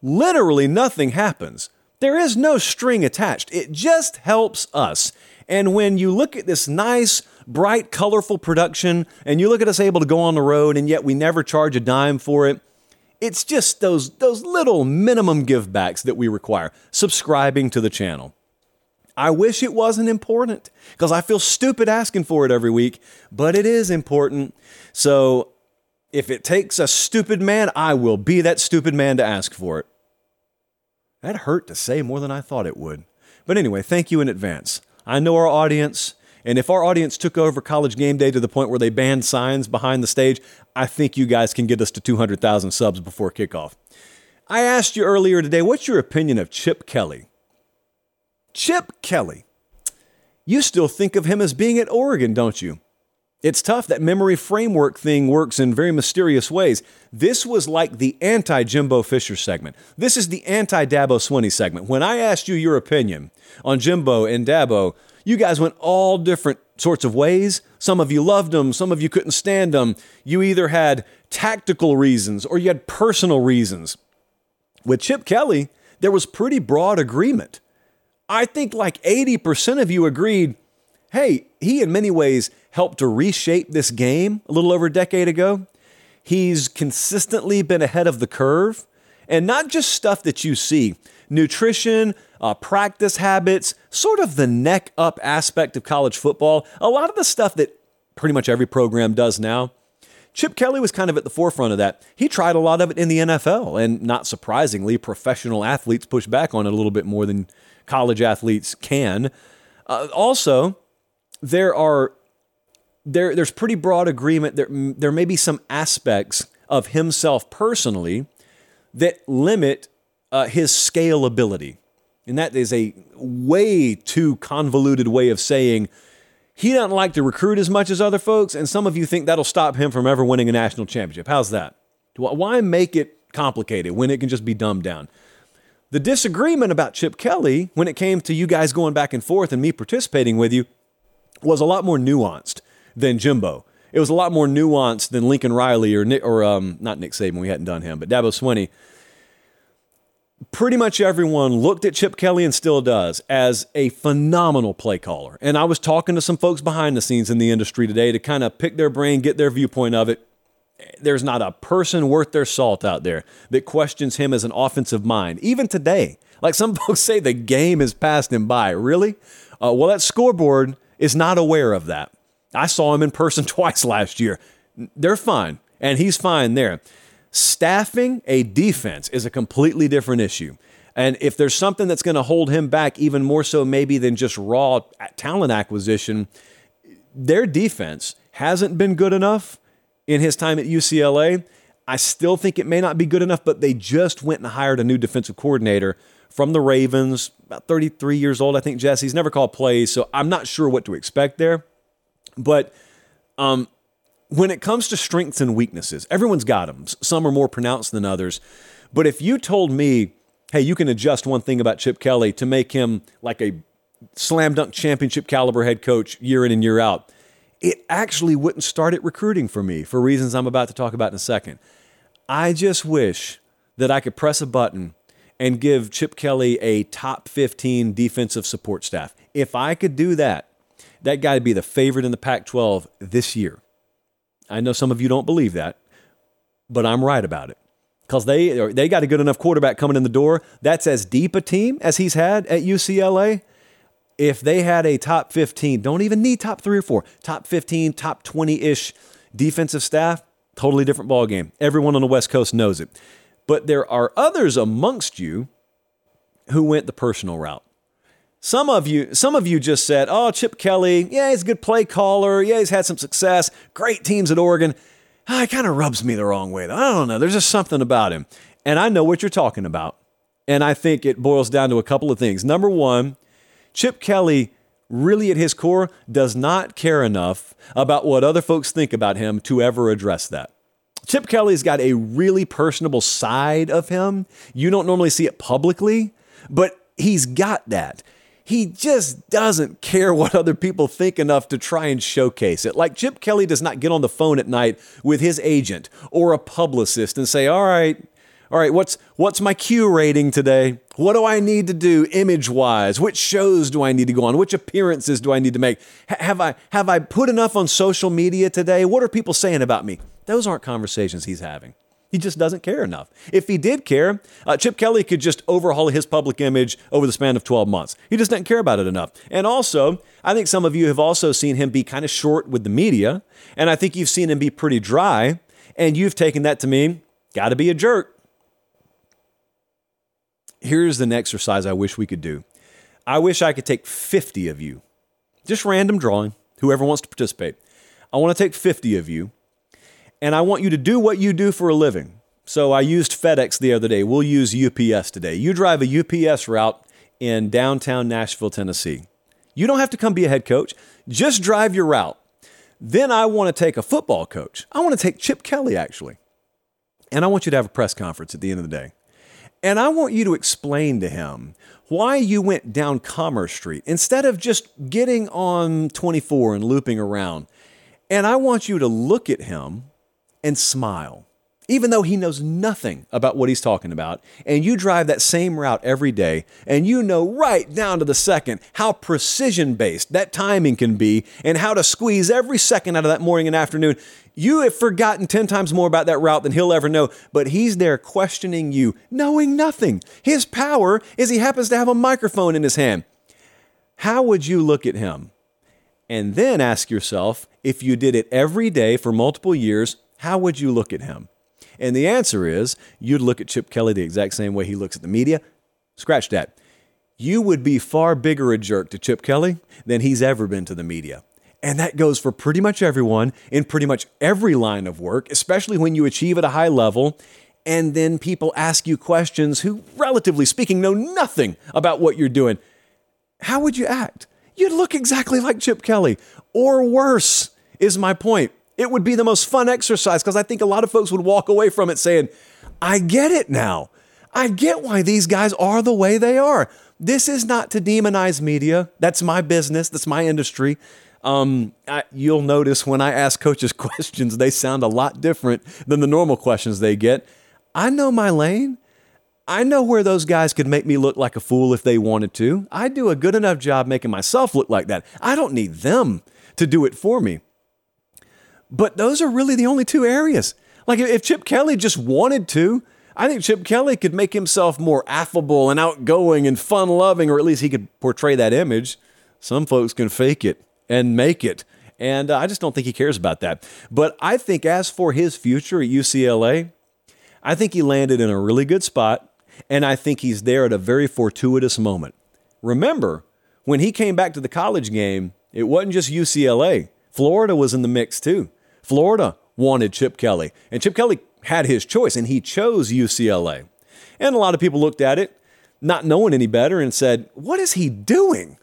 S1: Literally nothing happens. There is no string attached. It just helps us. And when you look at this nice, bright, colorful production, and you look at us able to go on the road, and yet we never charge a dime for it. It's just those those little minimum givebacks that we require. Subscribing to the channel. I wish it wasn't important because I feel stupid asking for it every week, but it is important. So if it takes a stupid man, I will be that stupid man to ask for it. That hurt to say more than I thought it would. But anyway, thank you in advance. I know our audience, and if our audience took over college game day to the point where they banned signs behind the stage, I think you guys can get us to 200,000 subs before kickoff. I asked you earlier today, what's your opinion of Chip Kelly? Chip Kelly. You still think of him as being at Oregon, don't you? It's tough. That memory framework thing works in very mysterious ways. This was like the anti Jimbo Fisher segment. This is the anti Dabo Swinney segment. When I asked you your opinion on Jimbo and Dabo, you guys went all different sorts of ways. Some of you loved them, some of you couldn't stand them. You either had tactical reasons or you had personal reasons. With Chip Kelly, there was pretty broad agreement. I think like 80% of you agreed hey, he in many ways helped to reshape this game a little over a decade ago. He's consistently been ahead of the curve, and not just stuff that you see nutrition, uh, practice habits, sort of the neck up aspect of college football, a lot of the stuff that pretty much every program does now. Chip Kelly was kind of at the forefront of that. He tried a lot of it in the NFL, and not surprisingly, professional athletes push back on it a little bit more than college athletes can. Uh, also, there are there there's pretty broad agreement. There there may be some aspects of himself personally that limit uh, his scalability, and that is a way too convoluted way of saying he doesn't like to recruit as much as other folks, and some of you think that'll stop him from ever winning a national championship. How's that? Why make it complicated when it can just be dumbed down? The disagreement about Chip Kelly, when it came to you guys going back and forth and me participating with you, was a lot more nuanced than Jimbo. It was a lot more nuanced than Lincoln Riley or Nick, or um, not Nick Saban. We hadn't done him, but Dabo Swinney. Pretty much everyone looked at Chip Kelly and still does as a phenomenal play caller. And I was talking to some folks behind the scenes in the industry today to kind of pick their brain, get their viewpoint of it there's not a person worth their salt out there that questions him as an offensive mind, even today. Like some folks say, the game has passed him by. Really? Uh, well, that scoreboard is not aware of that. I saw him in person twice last year. They're fine, and he's fine there. Staffing a defense is a completely different issue. And if there's something that's going to hold him back, even more so maybe than just raw talent acquisition, their defense hasn't been good enough in his time at UCLA. I still think it may not be good enough, but they just went and hired a new defensive coordinator from the Ravens, about 33 years old, I think, Jesse. He's never called plays, so I'm not sure what to expect there. But um, when it comes to strengths and weaknesses, everyone's got them. Some are more pronounced than others. But if you told me, hey, you can adjust one thing about Chip Kelly to make him like a slam dunk championship caliber head coach year in and year out, it actually wouldn't start at recruiting for me for reasons I'm about to talk about in a second. I just wish that I could press a button and give Chip Kelly a top 15 defensive support staff. If I could do that, that guy would be the favorite in the Pac 12 this year. I know some of you don't believe that, but I'm right about it. Because they, they got a good enough quarterback coming in the door. That's as deep a team as he's had at UCLA if they had a top 15, don't even need top three or four, top 15, top 20 ish defensive staff, totally different ball game. Everyone on the West Coast knows it. But there are others amongst you who went the personal route. Some of you, some of you just said, "Oh, Chip Kelly, yeah, he's a good play caller. Yeah, he's had some success. Great teams at Oregon. Ah, oh, kind of rubs me the wrong way. I don't know. There's just something about him." And I know what you're talking about. And I think it boils down to a couple of things. Number one, Chip Kelly really at his core does not care enough about what other folks think about him to ever address that. Chip Kelly's got a really personable side of him. You don't normally see it publicly, but he's got that. He just doesn't care what other people think enough to try and showcase it. Like Chip Kelly does not get on the phone at night with his agent or a publicist and say, "All right, all right, what's what's my Q rating today? What do I need to do image wise? Which shows do I need to go on? Which appearances do I need to make? H- have I have I put enough on social media today? What are people saying about me? Those aren't conversations he's having. He just doesn't care enough. If he did care, uh, Chip Kelly could just overhaul his public image over the span of 12 months. He just doesn't care about it enough. And also, I think some of you have also seen him be kind of short with the media, and I think you've seen him be pretty dry, and you've taken that to mean, got to be a jerk. Here's an exercise I wish we could do. I wish I could take 50 of you, just random drawing, whoever wants to participate. I want to take 50 of you and I want you to do what you do for a living. So I used FedEx the other day. We'll use UPS today. You drive a UPS route in downtown Nashville, Tennessee. You don't have to come be a head coach, just drive your route. Then I want to take a football coach. I want to take Chip Kelly, actually. And I want you to have a press conference at the end of the day. And I want you to explain to him why you went down Commerce Street instead of just getting on 24 and looping around. And I want you to look at him and smile, even though he knows nothing about what he's talking about. And you drive that same route every day, and you know right down to the second how precision based that timing can be and how to squeeze every second out of that morning and afternoon. You have forgotten 10 times more about that route than he'll ever know, but he's there questioning you, knowing nothing. His power is he happens to have a microphone in his hand. How would you look at him? And then ask yourself if you did it every day for multiple years, how would you look at him? And the answer is you'd look at Chip Kelly the exact same way he looks at the media. Scratch that. You would be far bigger a jerk to Chip Kelly than he's ever been to the media. And that goes for pretty much everyone in pretty much every line of work, especially when you achieve at a high level and then people ask you questions who, relatively speaking, know nothing about what you're doing. How would you act? You'd look exactly like Chip Kelly, or worse, is my point. It would be the most fun exercise because I think a lot of folks would walk away from it saying, I get it now. I get why these guys are the way they are. This is not to demonize media. That's my business, that's my industry. Um, I, you'll notice when I ask coaches questions, they sound a lot different than the normal questions they get. I know my lane. I know where those guys could make me look like a fool if they wanted to. I do a good enough job making myself look like that. I don't need them to do it for me. But those are really the only two areas. Like if Chip Kelly just wanted to, I think Chip Kelly could make himself more affable and outgoing and fun loving, or at least he could portray that image. Some folks can fake it and make it. And uh, I just don't think he cares about that. But I think as for his future at UCLA, I think he landed in a really good spot. And I think he's there at a very fortuitous moment. Remember, when he came back to the college game, it wasn't just UCLA, Florida was in the mix too. Florida wanted Chip Kelly, and Chip Kelly had his choice, and he chose UCLA. And a lot of people looked at it, not knowing any better, and said, What is he doing?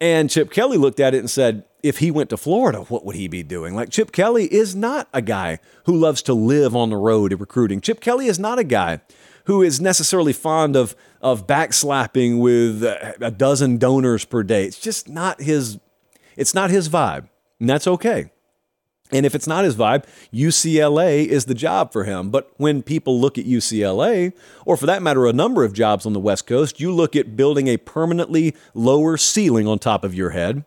S1: And Chip Kelly looked at it and said, If he went to Florida, what would he be doing? Like, Chip Kelly is not a guy who loves to live on the road recruiting. Chip Kelly is not a guy who is necessarily fond of, of backslapping with a dozen donors per day. It's just not his, it's not his vibe. And that's okay. And if it's not his vibe, UCLA is the job for him. But when people look at UCLA, or for that matter, a number of jobs on the West Coast, you look at building a permanently lower ceiling on top of your head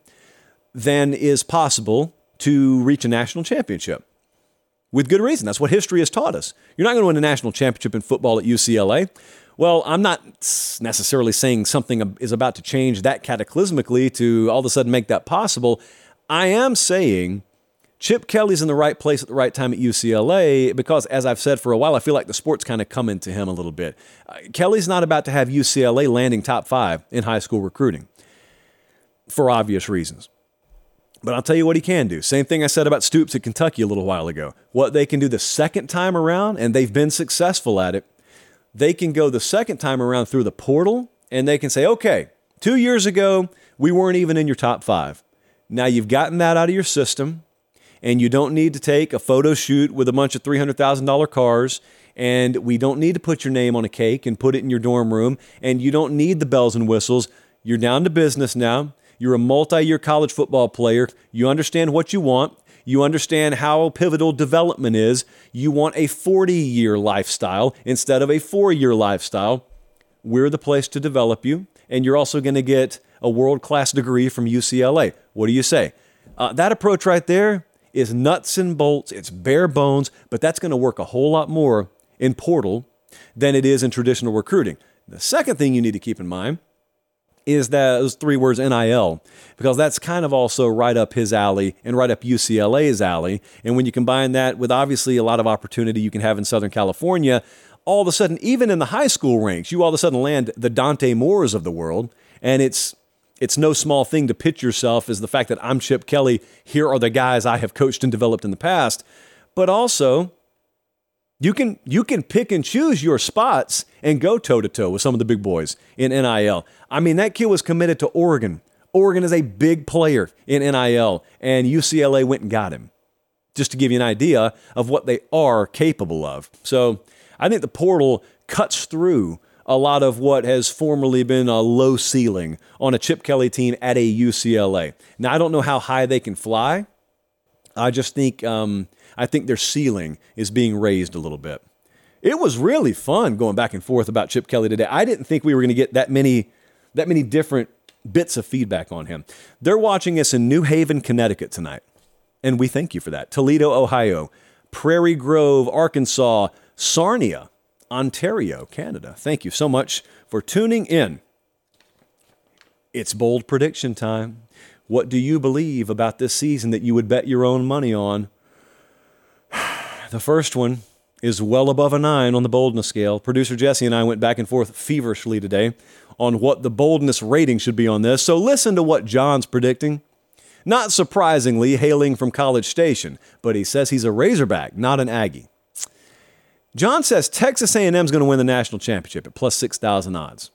S1: than is possible to reach a national championship. With good reason. That's what history has taught us. You're not going to win a national championship in football at UCLA. Well, I'm not necessarily saying something is about to change that cataclysmically to all of a sudden make that possible. I am saying Chip Kelly's in the right place at the right time at UCLA because, as I've said for a while, I feel like the sport's kind of coming to him a little bit. Uh, Kelly's not about to have UCLA landing top five in high school recruiting for obvious reasons. But I'll tell you what he can do. Same thing I said about Stoops at Kentucky a little while ago. What they can do the second time around, and they've been successful at it, they can go the second time around through the portal and they can say, okay, two years ago, we weren't even in your top five. Now you've gotten that out of your system, and you don't need to take a photo shoot with a bunch of $300,000 cars, and we don't need to put your name on a cake and put it in your dorm room, and you don't need the bells and whistles. You're down to business now. You're a multi year college football player. You understand what you want. You understand how pivotal development is. You want a 40 year lifestyle instead of a four year lifestyle we're the place to develop you, and you're also going to get a world class degree from UCLA. What do you say? Uh, that approach right there is nuts and bolts, it's bare bones, but that's going to work a whole lot more in portal than it is in traditional recruiting. The second thing you need to keep in mind is that those three words NIL, because that's kind of also right up his alley and right up UCLA's alley. And when you combine that with obviously a lot of opportunity you can have in Southern California, all of a sudden, even in the high school ranks, you all of a sudden land the Dante Moores of the world. And it's it's no small thing to pitch yourself as the fact that I'm Chip Kelly. Here are the guys I have coached and developed in the past. But also, you can you can pick and choose your spots and go toe to toe with some of the big boys in NIL. I mean, that kid was committed to Oregon. Oregon is a big player in NIL, and UCLA went and got him. Just to give you an idea of what they are capable of. So I think the portal cuts through a lot of what has formerly been a low ceiling on a Chip Kelly team at a UCLA. Now I don't know how high they can fly. I just think um, I think their ceiling is being raised a little bit. It was really fun going back and forth about Chip Kelly today. I didn't think we were going to get that many that many different bits of feedback on him. They're watching us in New Haven, Connecticut tonight. And we thank you for that. Toledo, Ohio, Prairie Grove, Arkansas, Sarnia, Ontario, Canada. Thank you so much for tuning in. It's bold prediction time. What do you believe about this season that you would bet your own money on? The first one is well above a nine on the boldness scale. Producer Jesse and I went back and forth feverishly today on what the boldness rating should be on this. So listen to what John's predicting. Not surprisingly, hailing from College Station, but he says he's a Razorback, not an Aggie. John says Texas A&M is going to win the national championship at plus 6,000 odds.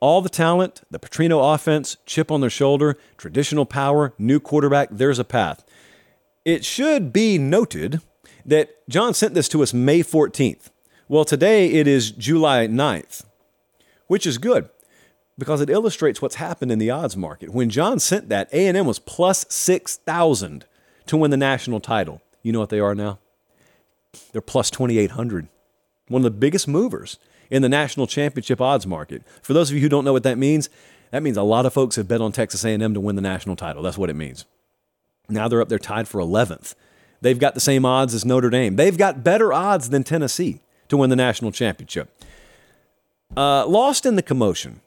S1: All the talent, the Petrino offense, chip on their shoulder, traditional power, new quarterback, there's a path. It should be noted that John sent this to us May 14th. Well, today it is July 9th, which is good because it illustrates what's happened in the odds market. When John sent that, A&M was plus 6,000 to win the national title. You know what they are now? They're plus 2,800. One of the biggest movers in the national championship odds market. For those of you who don't know what that means, that means a lot of folks have bet on Texas A&M to win the national title. That's what it means. Now they're up there tied for 11th. They've got the same odds as Notre Dame. They've got better odds than Tennessee to win the national championship. Uh, lost in the commotion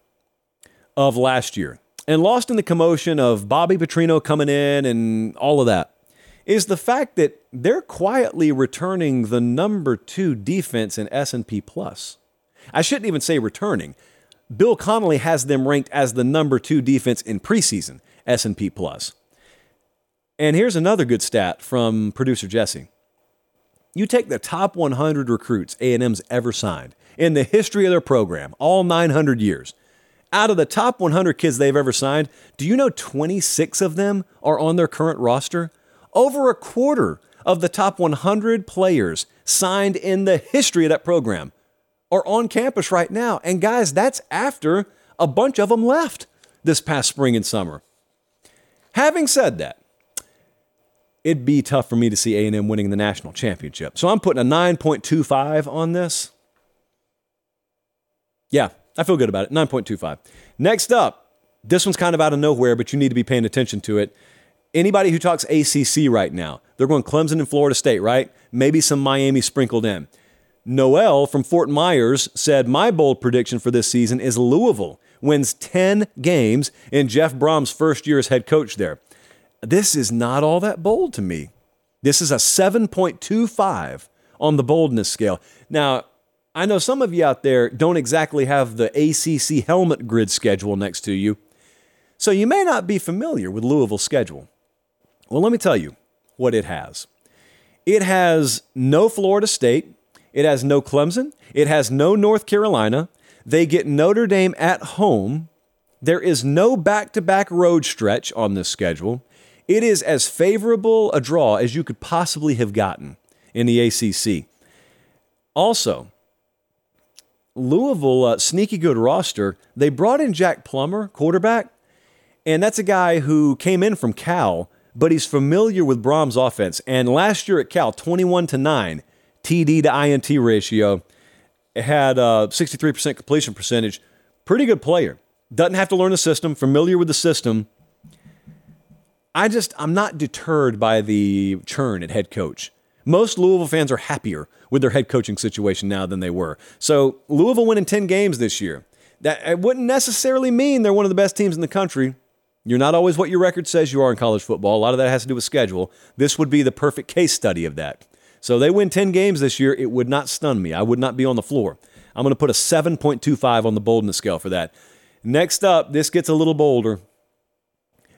S1: of last year and lost in the commotion of Bobby Petrino coming in and all of that is the fact that they're quietly returning the number two defense in S&P Plus. I shouldn't even say returning. Bill Connelly has them ranked as the number two defense in preseason S&P Plus. And here's another good stat from producer Jesse. You take the top 100 recruits A&M's ever signed in the history of their program, all 900 years. Out of the top 100 kids they've ever signed, do you know 26 of them are on their current roster? Over a quarter of the top 100 players signed in the history of that program are on campus right now. And guys, that's after a bunch of them left this past spring and summer. Having said that, it'd be tough for me to see A&M winning the national championship. So I'm putting a 9.25 on this. Yeah, I feel good about it. 9.25. Next up, this one's kind of out of nowhere, but you need to be paying attention to it. Anybody who talks ACC right now, they're going Clemson and Florida State, right? Maybe some Miami sprinkled in. Noel from Fort Myers said, My bold prediction for this season is Louisville wins 10 games in Jeff Brohm's first year as head coach there. This is not all that bold to me. This is a 7.25 on the boldness scale. Now, I know some of you out there don't exactly have the ACC helmet grid schedule next to you, so you may not be familiar with Louisville's schedule. Well, let me tell you what it has. It has no Florida State, it has no Clemson, it has no North Carolina. They get Notre Dame at home. There is no back to back road stretch on this schedule. It is as favorable a draw as you could possibly have gotten in the ACC. Also, Louisville, uh, sneaky good roster. They brought in Jack Plummer, quarterback, and that's a guy who came in from Cal, but he's familiar with Brohm's offense. And last year at Cal, 21 to 9 TD to INT ratio. had a 63% completion percentage. Pretty good player. Doesn't have to learn the system, familiar with the system. I just, I'm not deterred by the churn at head coach. Most Louisville fans are happier with their head coaching situation now than they were. So Louisville winning 10 games this year. That it wouldn't necessarily mean they're one of the best teams in the country. You're not always what your record says you are in college football. A lot of that has to do with schedule. This would be the perfect case study of that. So they win 10 games this year. It would not stun me. I would not be on the floor. I'm going to put a 7.25 on the boldness scale for that. Next up, this gets a little bolder.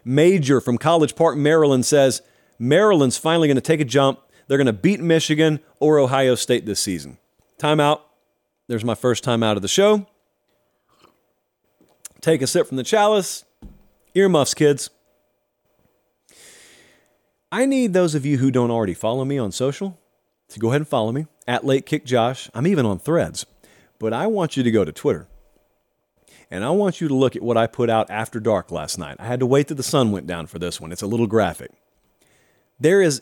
S1: Major from College Park, Maryland says Maryland's finally going to take a jump. They're going to beat Michigan or Ohio State this season. Timeout. There's my first time out of the show. Take a sip from the chalice. Earmuffs, kids. I need those of you who don't already follow me on social to go ahead and follow me at Late Kick Josh. I'm even on threads. But I want you to go to Twitter. And I want you to look at what I put out after dark last night. I had to wait till the sun went down for this one. It's a little graphic. There is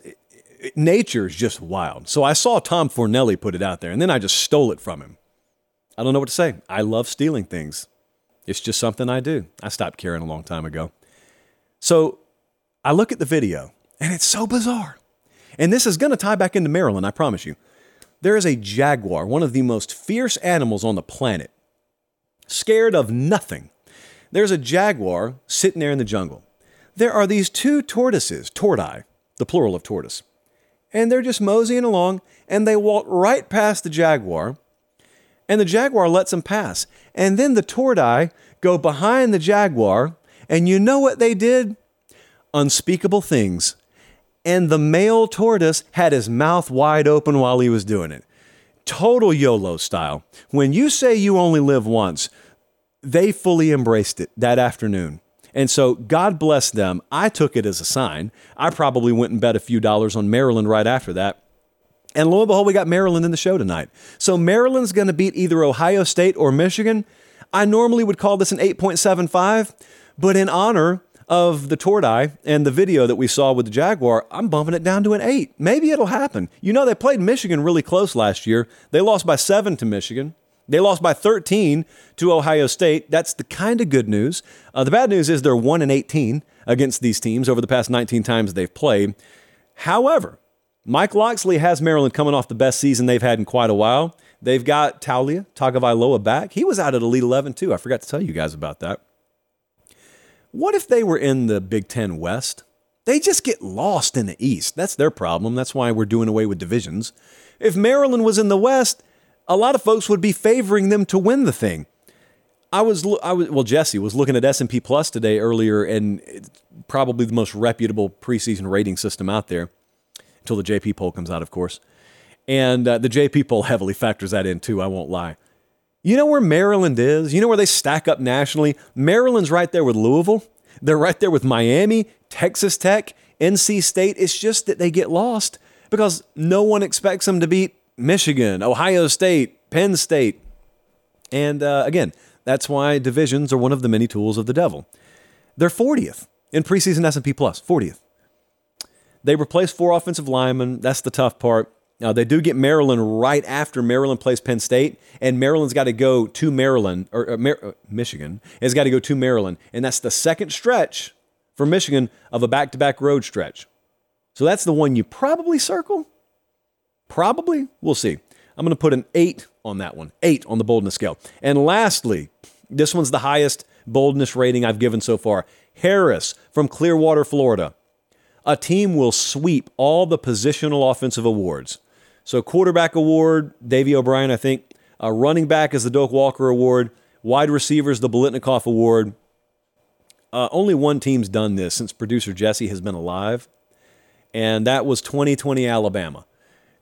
S1: nature's just wild. So I saw Tom Fornelli put it out there, and then I just stole it from him. I don't know what to say. I love stealing things. It's just something I do. I stopped caring a long time ago. So I look at the video, and it's so bizarre. And this is going to tie back into Maryland, I promise you. There is a jaguar, one of the most fierce animals on the planet, scared of nothing. There's a jaguar sitting there in the jungle. There are these two tortoises, tortoise, the plural of tortoise, and they're just moseying along, and they walk right past the jaguar, and the jaguar lets them pass. And then the tortoise go behind the jaguar, and you know what they did? Unspeakable things. And the male tortoise had his mouth wide open while he was doing it. Total YOLO style. When you say you only live once, they fully embraced it that afternoon. And so God bless them. I took it as a sign. I probably went and bet a few dollars on Maryland right after that. And lo and behold, we got Maryland in the show tonight. So Maryland's going to beat either Ohio State or Michigan. I normally would call this an 8.75, but in honor of the tortoise and the video that we saw with the Jaguar, I'm bumping it down to an 8. Maybe it'll happen. You know, they played Michigan really close last year. They lost by 7 to Michigan. They lost by 13 to Ohio State. That's the kind of good news. Uh, the bad news is they're 1 and 18 against these teams over the past 19 times they've played. However, Mike Locksley has Maryland coming off the best season they've had in quite a while. They've got Taulia Tagovailoa back. He was out at Elite 11 too. I forgot to tell you guys about that. What if they were in the Big Ten West? They just get lost in the East. That's their problem. That's why we're doing away with divisions. If Maryland was in the West, a lot of folks would be favoring them to win the thing. I was, I was well, Jesse was looking at S&P Plus today earlier, and probably the most reputable preseason rating system out there until the JP poll comes out, of course. And uh, the JP poll heavily factors that in too. I won't lie. You know where Maryland is? You know where they stack up nationally? Maryland's right there with Louisville. They're right there with Miami, Texas Tech, NC State. It's just that they get lost because no one expects them to beat Michigan, Ohio State, Penn State. And uh, again, that's why divisions are one of the many tools of the devil. They're 40th in preseason S&P Plus, 40th. They replace four offensive linemen. That's the tough part. Now, they do get Maryland right after Maryland plays Penn State, and Maryland's got to go to Maryland, or, or Mar- uh, Michigan has got to go to Maryland. And that's the second stretch for Michigan of a back to back road stretch. So that's the one you probably circle. Probably. We'll see. I'm going to put an eight on that one, eight on the boldness scale. And lastly, this one's the highest boldness rating I've given so far. Harris from Clearwater, Florida. A team will sweep all the positional offensive awards. So, quarterback award, Davy O'Brien, I think. A running back is the Doak Walker Award. Wide receivers, the Biletnikoff Award. Uh, only one team's done this since producer Jesse has been alive, and that was 2020 Alabama.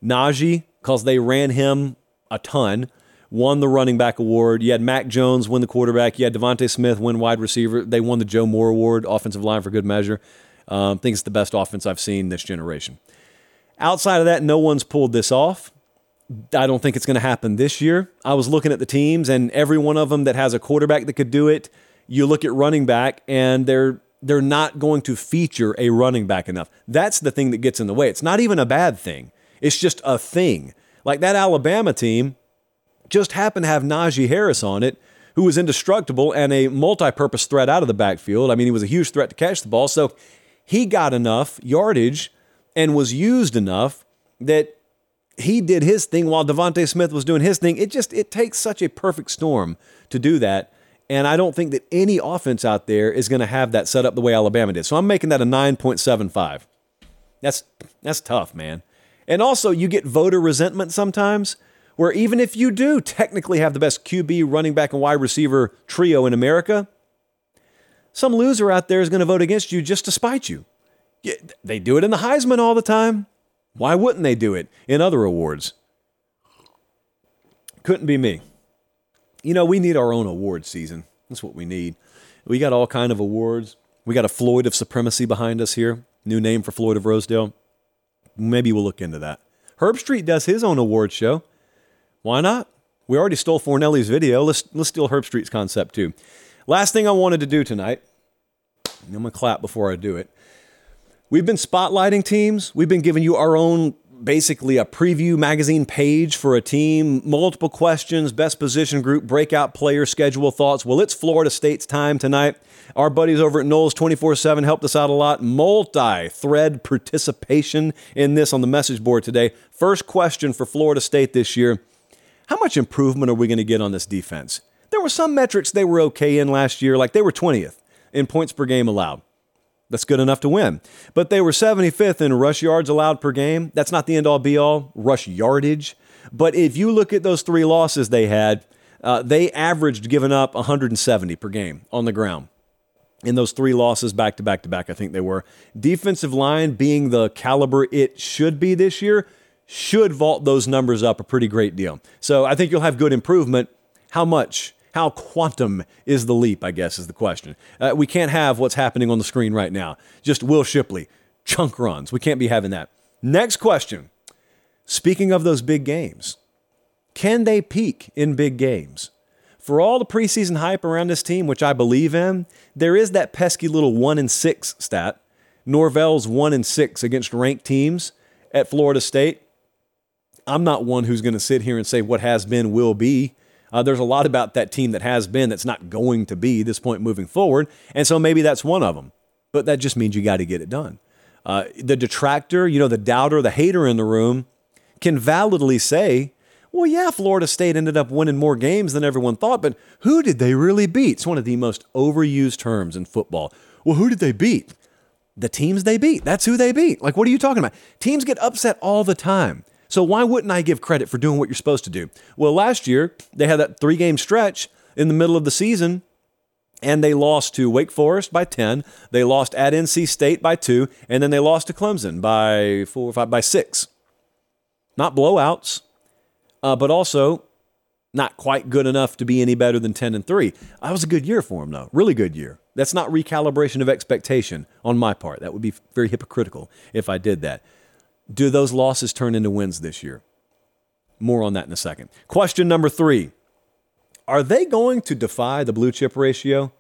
S1: Najee, because they ran him a ton, won the running back award. You had Mac Jones win the quarterback. You had DeVonta Smith win wide receiver. They won the Joe Moore Award, offensive line for good measure. Um, think it's the best offense I've seen this generation. Outside of that, no one's pulled this off. I don't think it's going to happen this year. I was looking at the teams, and every one of them that has a quarterback that could do it, you look at running back, and they're they're not going to feature a running back enough. That's the thing that gets in the way. It's not even a bad thing. It's just a thing. Like that Alabama team, just happened to have Najee Harris on it, who was indestructible and a multi purpose threat out of the backfield. I mean, he was a huge threat to catch the ball. So he got enough yardage and was used enough that he did his thing while DeVonta Smith was doing his thing. It just it takes such a perfect storm to do that. And I don't think that any offense out there is going to have that set up the way Alabama did. So I'm making that a 9.75. That's that's tough, man. And also you get voter resentment sometimes where even if you do technically have the best QB, running back and wide receiver trio in America, some loser out there is going to vote against you just to spite you. They do it in the Heisman all the time. Why wouldn't they do it in other awards? Couldn't be me. You know, we need our own award season. That's what we need. We got all kind of awards. We got a Floyd of Supremacy behind us here. New name for Floyd of Rosedale. Maybe we'll look into that. Herbstreit does his own award show. Why not? We already stole Fornelli's video. Let's let's steal Herbstreit's concept too. Last thing I wanted to do tonight. I'm gonna clap before I do it. We've been spotlighting teams. We've been giving you our own, basically a preview magazine page for a team, multiple questions, best position group, breakout player, schedule thoughts. Well, it's Florida State's time tonight. Our buddies over at Noles 24 7 helped us out a lot. Multi thread participation in this on the message board today. First question for Florida State this year How much improvement are we going to get on this defense? There were some metrics they were okay in last year, like they were 20th in points per game allowed. That's good enough to win. But they were 75th in rush yards allowed per game. That's not the end all be all, rush yardage. But if you look at those three losses they had, uh, they averaged giving up 170 per game on the ground. In those three losses back to back to back, I think they were. Defensive line being the caliber it should be this year should vault those numbers up a pretty great deal. So I think you'll have good improvement. How much? How quantum is the leap, I guess, is the question. Uh, we can't have what's happening on the screen right now. Just Will Shipley, chunk runs. We can't be having that. Next question. Speaking of those big games, can they peak in big games? For all the preseason hype around this team, which I believe in, there is that pesky little one in six stat. Norvell's one in six against ranked teams at Florida State. I'm not one who's going to sit here and say what has been will be. Uh, there's a lot about that team that has been that's not going to be this point moving forward. And so maybe that's one of them. But that just means you got to get it done. Uh, the detractor, you know, the doubter, the hater in the room can validly say, well, yeah, Florida State ended up winning more games than everyone thought, but who did they really beat? It's one of the most overused terms in football. Well, who did they beat? The teams they beat. That's who they beat. Like, what are you talking about? Teams get upset all the time. So why wouldn't I give credit for doing what you're supposed to do? Well, last year they had that three game stretch in the middle of the season and they lost to Wake Forest by 10. They lost at NC State by 2, and then they lost to Clemson by 4 or 5 by 6. Not blowouts, uh, but also not quite good enough to be any better than 10 and 3. That was a good year for them though. Really good year. That's not recalibration of expectation on my part. That would be very hypocritical if I did that. Do those losses turn into wins this year? More on that in a second. Question number three Are they going to defy the blue chip ratio?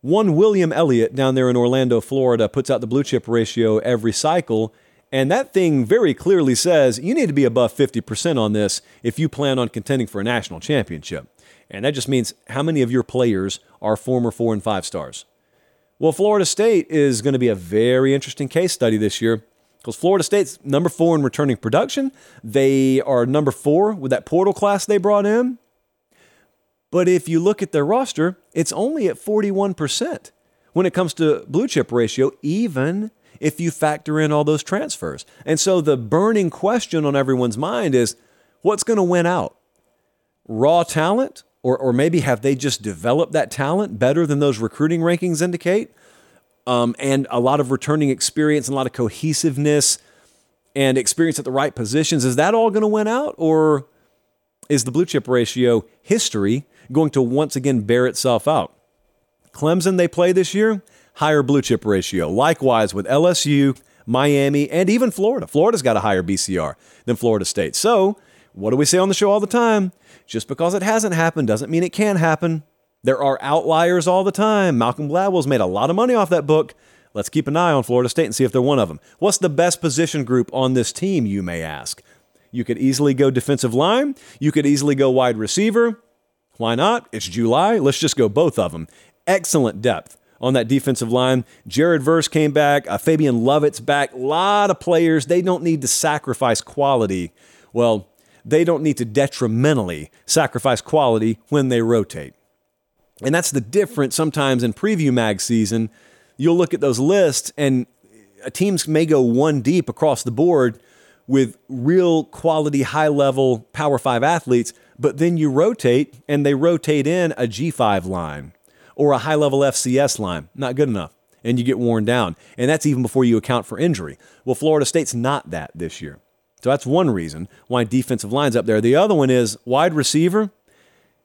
S1: One William Elliott down there in Orlando, Florida, puts out the blue chip ratio every cycle. And that thing very clearly says you need to be above 50% on this if you plan on contending for a national championship. And that just means how many of your players are former four and five stars? Well, Florida State is going to be a very interesting case study this year because Florida State's number four in returning production. They are number four with that portal class they brought in. But if you look at their roster, it's only at 41% when it comes to blue chip ratio, even if you factor in all those transfers. And so the burning question on everyone's mind is what's going to win out? Raw talent? Or, or maybe have they just developed that talent better than those recruiting rankings indicate? Um, and a lot of returning experience and a lot of cohesiveness and experience at the right positions. Is that all going to win out? Or is the blue chip ratio history going to once again bear itself out? Clemson, they play this year, higher blue chip ratio. Likewise with LSU, Miami, and even Florida. Florida's got a higher BCR than Florida State. So, what do we say on the show all the time? Just because it hasn't happened doesn't mean it can happen. There are outliers all the time. Malcolm Gladwell's made a lot of money off that book. Let's keep an eye on Florida State and see if they're one of them. What's the best position group on this team, you may ask? You could easily go defensive line. You could easily go wide receiver. Why not? It's July. Let's just go both of them. Excellent depth on that defensive line. Jared Verse came back. Uh, Fabian Lovett's back. A lot of players. They don't need to sacrifice quality. Well, they don't need to detrimentally sacrifice quality when they rotate. And that's the difference sometimes in preview mag season. You'll look at those lists, and uh, teams may go one deep across the board with real quality, high level Power Five athletes, but then you rotate and they rotate in a G5 line or a high level FCS line. Not good enough. And you get worn down. And that's even before you account for injury. Well, Florida State's not that this year. So that's one reason why defensive line's up there. The other one is wide receiver,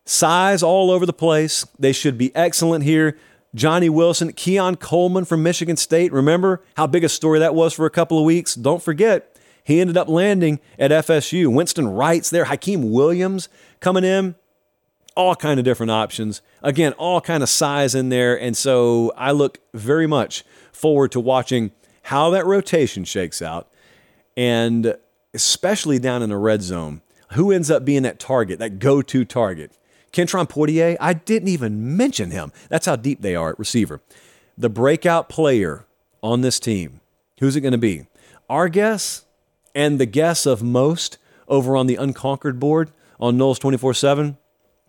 S1: size all over the place. They should be excellent here. Johnny Wilson, Keon Coleman from Michigan State. Remember how big a story that was for a couple of weeks? Don't forget, he ended up landing at FSU. Winston Wright's there, Hykeem Williams coming in. All kind of different options. Again, all kind of size in there. And so I look very much forward to watching how that rotation shakes out. And especially down in the red zone, who ends up being that target, that go to target? Kentron Poitier, I didn't even mention him. That's how deep they are at receiver. The breakout player on this team, who's it going to be? Our guess and the guess of most over on the unconquered board on Noles 24 7,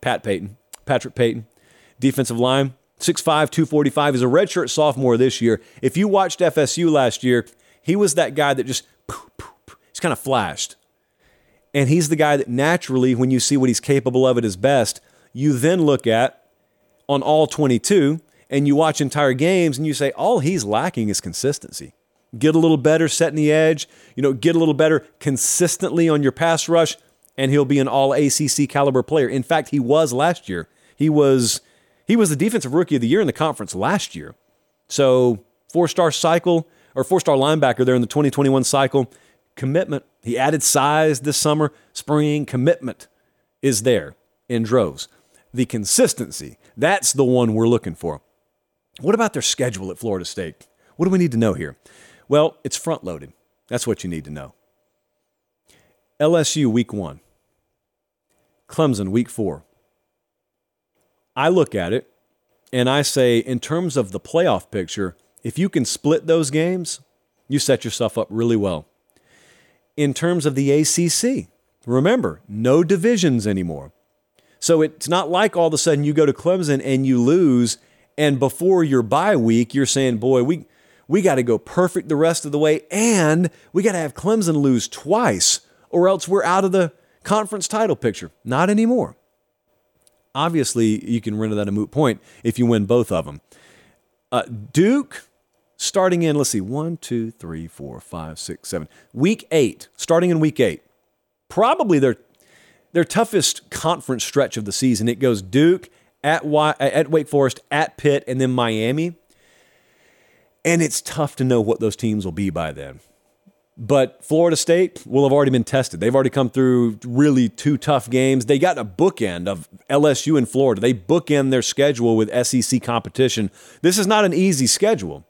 S1: Pat Payton, Patrick Payton, defensive line, 6'5, 245. He's a redshirt sophomore this year. If you watched FSU last year, he was that guy that just, poof, he's kind of flashed. And he's the guy that naturally, when you see what he's capable of at his best, you then look at on all 22 and you watch entire games and you say, all he's lacking is consistency. Get a little better setting the edge, you know, get a little better consistently on your pass rush, and he'll be an all ACC caliber player. In fact, he was last year. He was he was the defensive rookie of the year in the conference last year. So, four-star cycle or four-star linebacker there in the 2021 cycle. Commitment. He added size this summer. Spring commitment is there in droves the consistency. That's the one we're looking for. What about their schedule at Florida State? What do we need to know here? Well, it's front loaded. That's what you need to know. LSU week one, Clemson week four. I look at it and I say, in terms of the playoff picture, if you can split those games, you set yourself up really well. In terms of the ACC, remember, no divisions anymore. So it's not like all of a sudden you go to Clemson and you lose, and before your bye week, you're saying, boy, we, we got to go perfect the rest of the way, and we got to have Clemson lose twice, or else we're out of the conference title picture. Not anymore. Obviously, you can render that a moot point if you win both of them. Uh, Duke, starting in, let's see, one, two, three, four, five, six, seven. Week eight, starting in week eight. Probably their their toughest conference stretch of the season. It goes Duke at at Wake Forest, at Pitt, and then Miami. And it's tough to know what those teams will be by then. But Florida State will have already been tested. They've already come through really two tough games. They got a bookend of LSU and Florida. They bookend their schedule with SEC competition. This is not an easy schedule,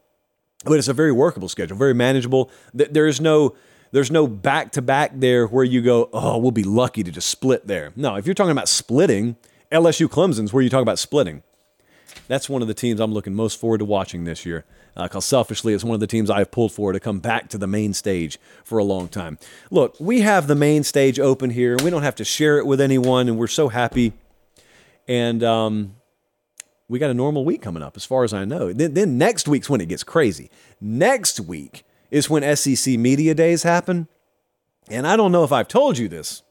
S1: but it's a very workable schedule, very manageable. There is no there's no back to back there where you go, oh, we'll be lucky to just split there. No, if you're talking about splitting, LSU Clemson's where you talk about splitting. That's one of the teams I'm looking most forward to watching this year. Because uh, selfishly, it's one of the teams I've pulled for to come back to the main stage for a long time. Look, we have the main stage open here. And we don't have to share it with anyone, and we're so happy. And um, we got a normal week coming up, as far as I know. Then, then next week's when it gets crazy. Next week is when SEC Media Days happen. And I don't know if I've told you this,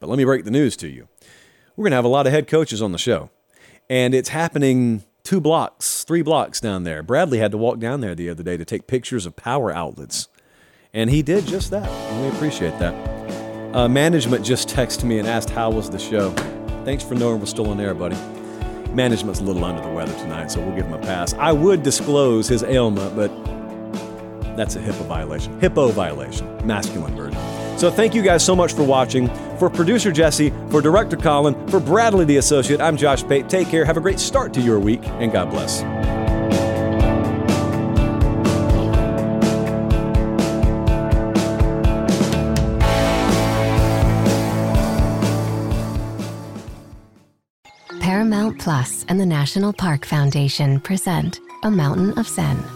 S1: but let me break the news to you. We're going to have a lot of head coaches on the show. And it's happening two blocks, three blocks down there. Bradley had to walk down there the other day to take pictures of power outlets. And he did just that. And we appreciate that. Uh, management just texted me and asked how was the show. Thanks for knowing we're still on air, buddy. Management's a little under the weather tonight, so we'll give him a pass. I would disclose his ailment, but that's a HIPAA violation. HIPPO violation. Masculine version. So thank you guys so much for watching. For producer Jesse, for director Colin, for Bradley the associate, I'm Josh Pate. Take care. Have a great start to your week, and God bless.
S3: Paramount Plus and the National Park Foundation present A Mountain of Zen.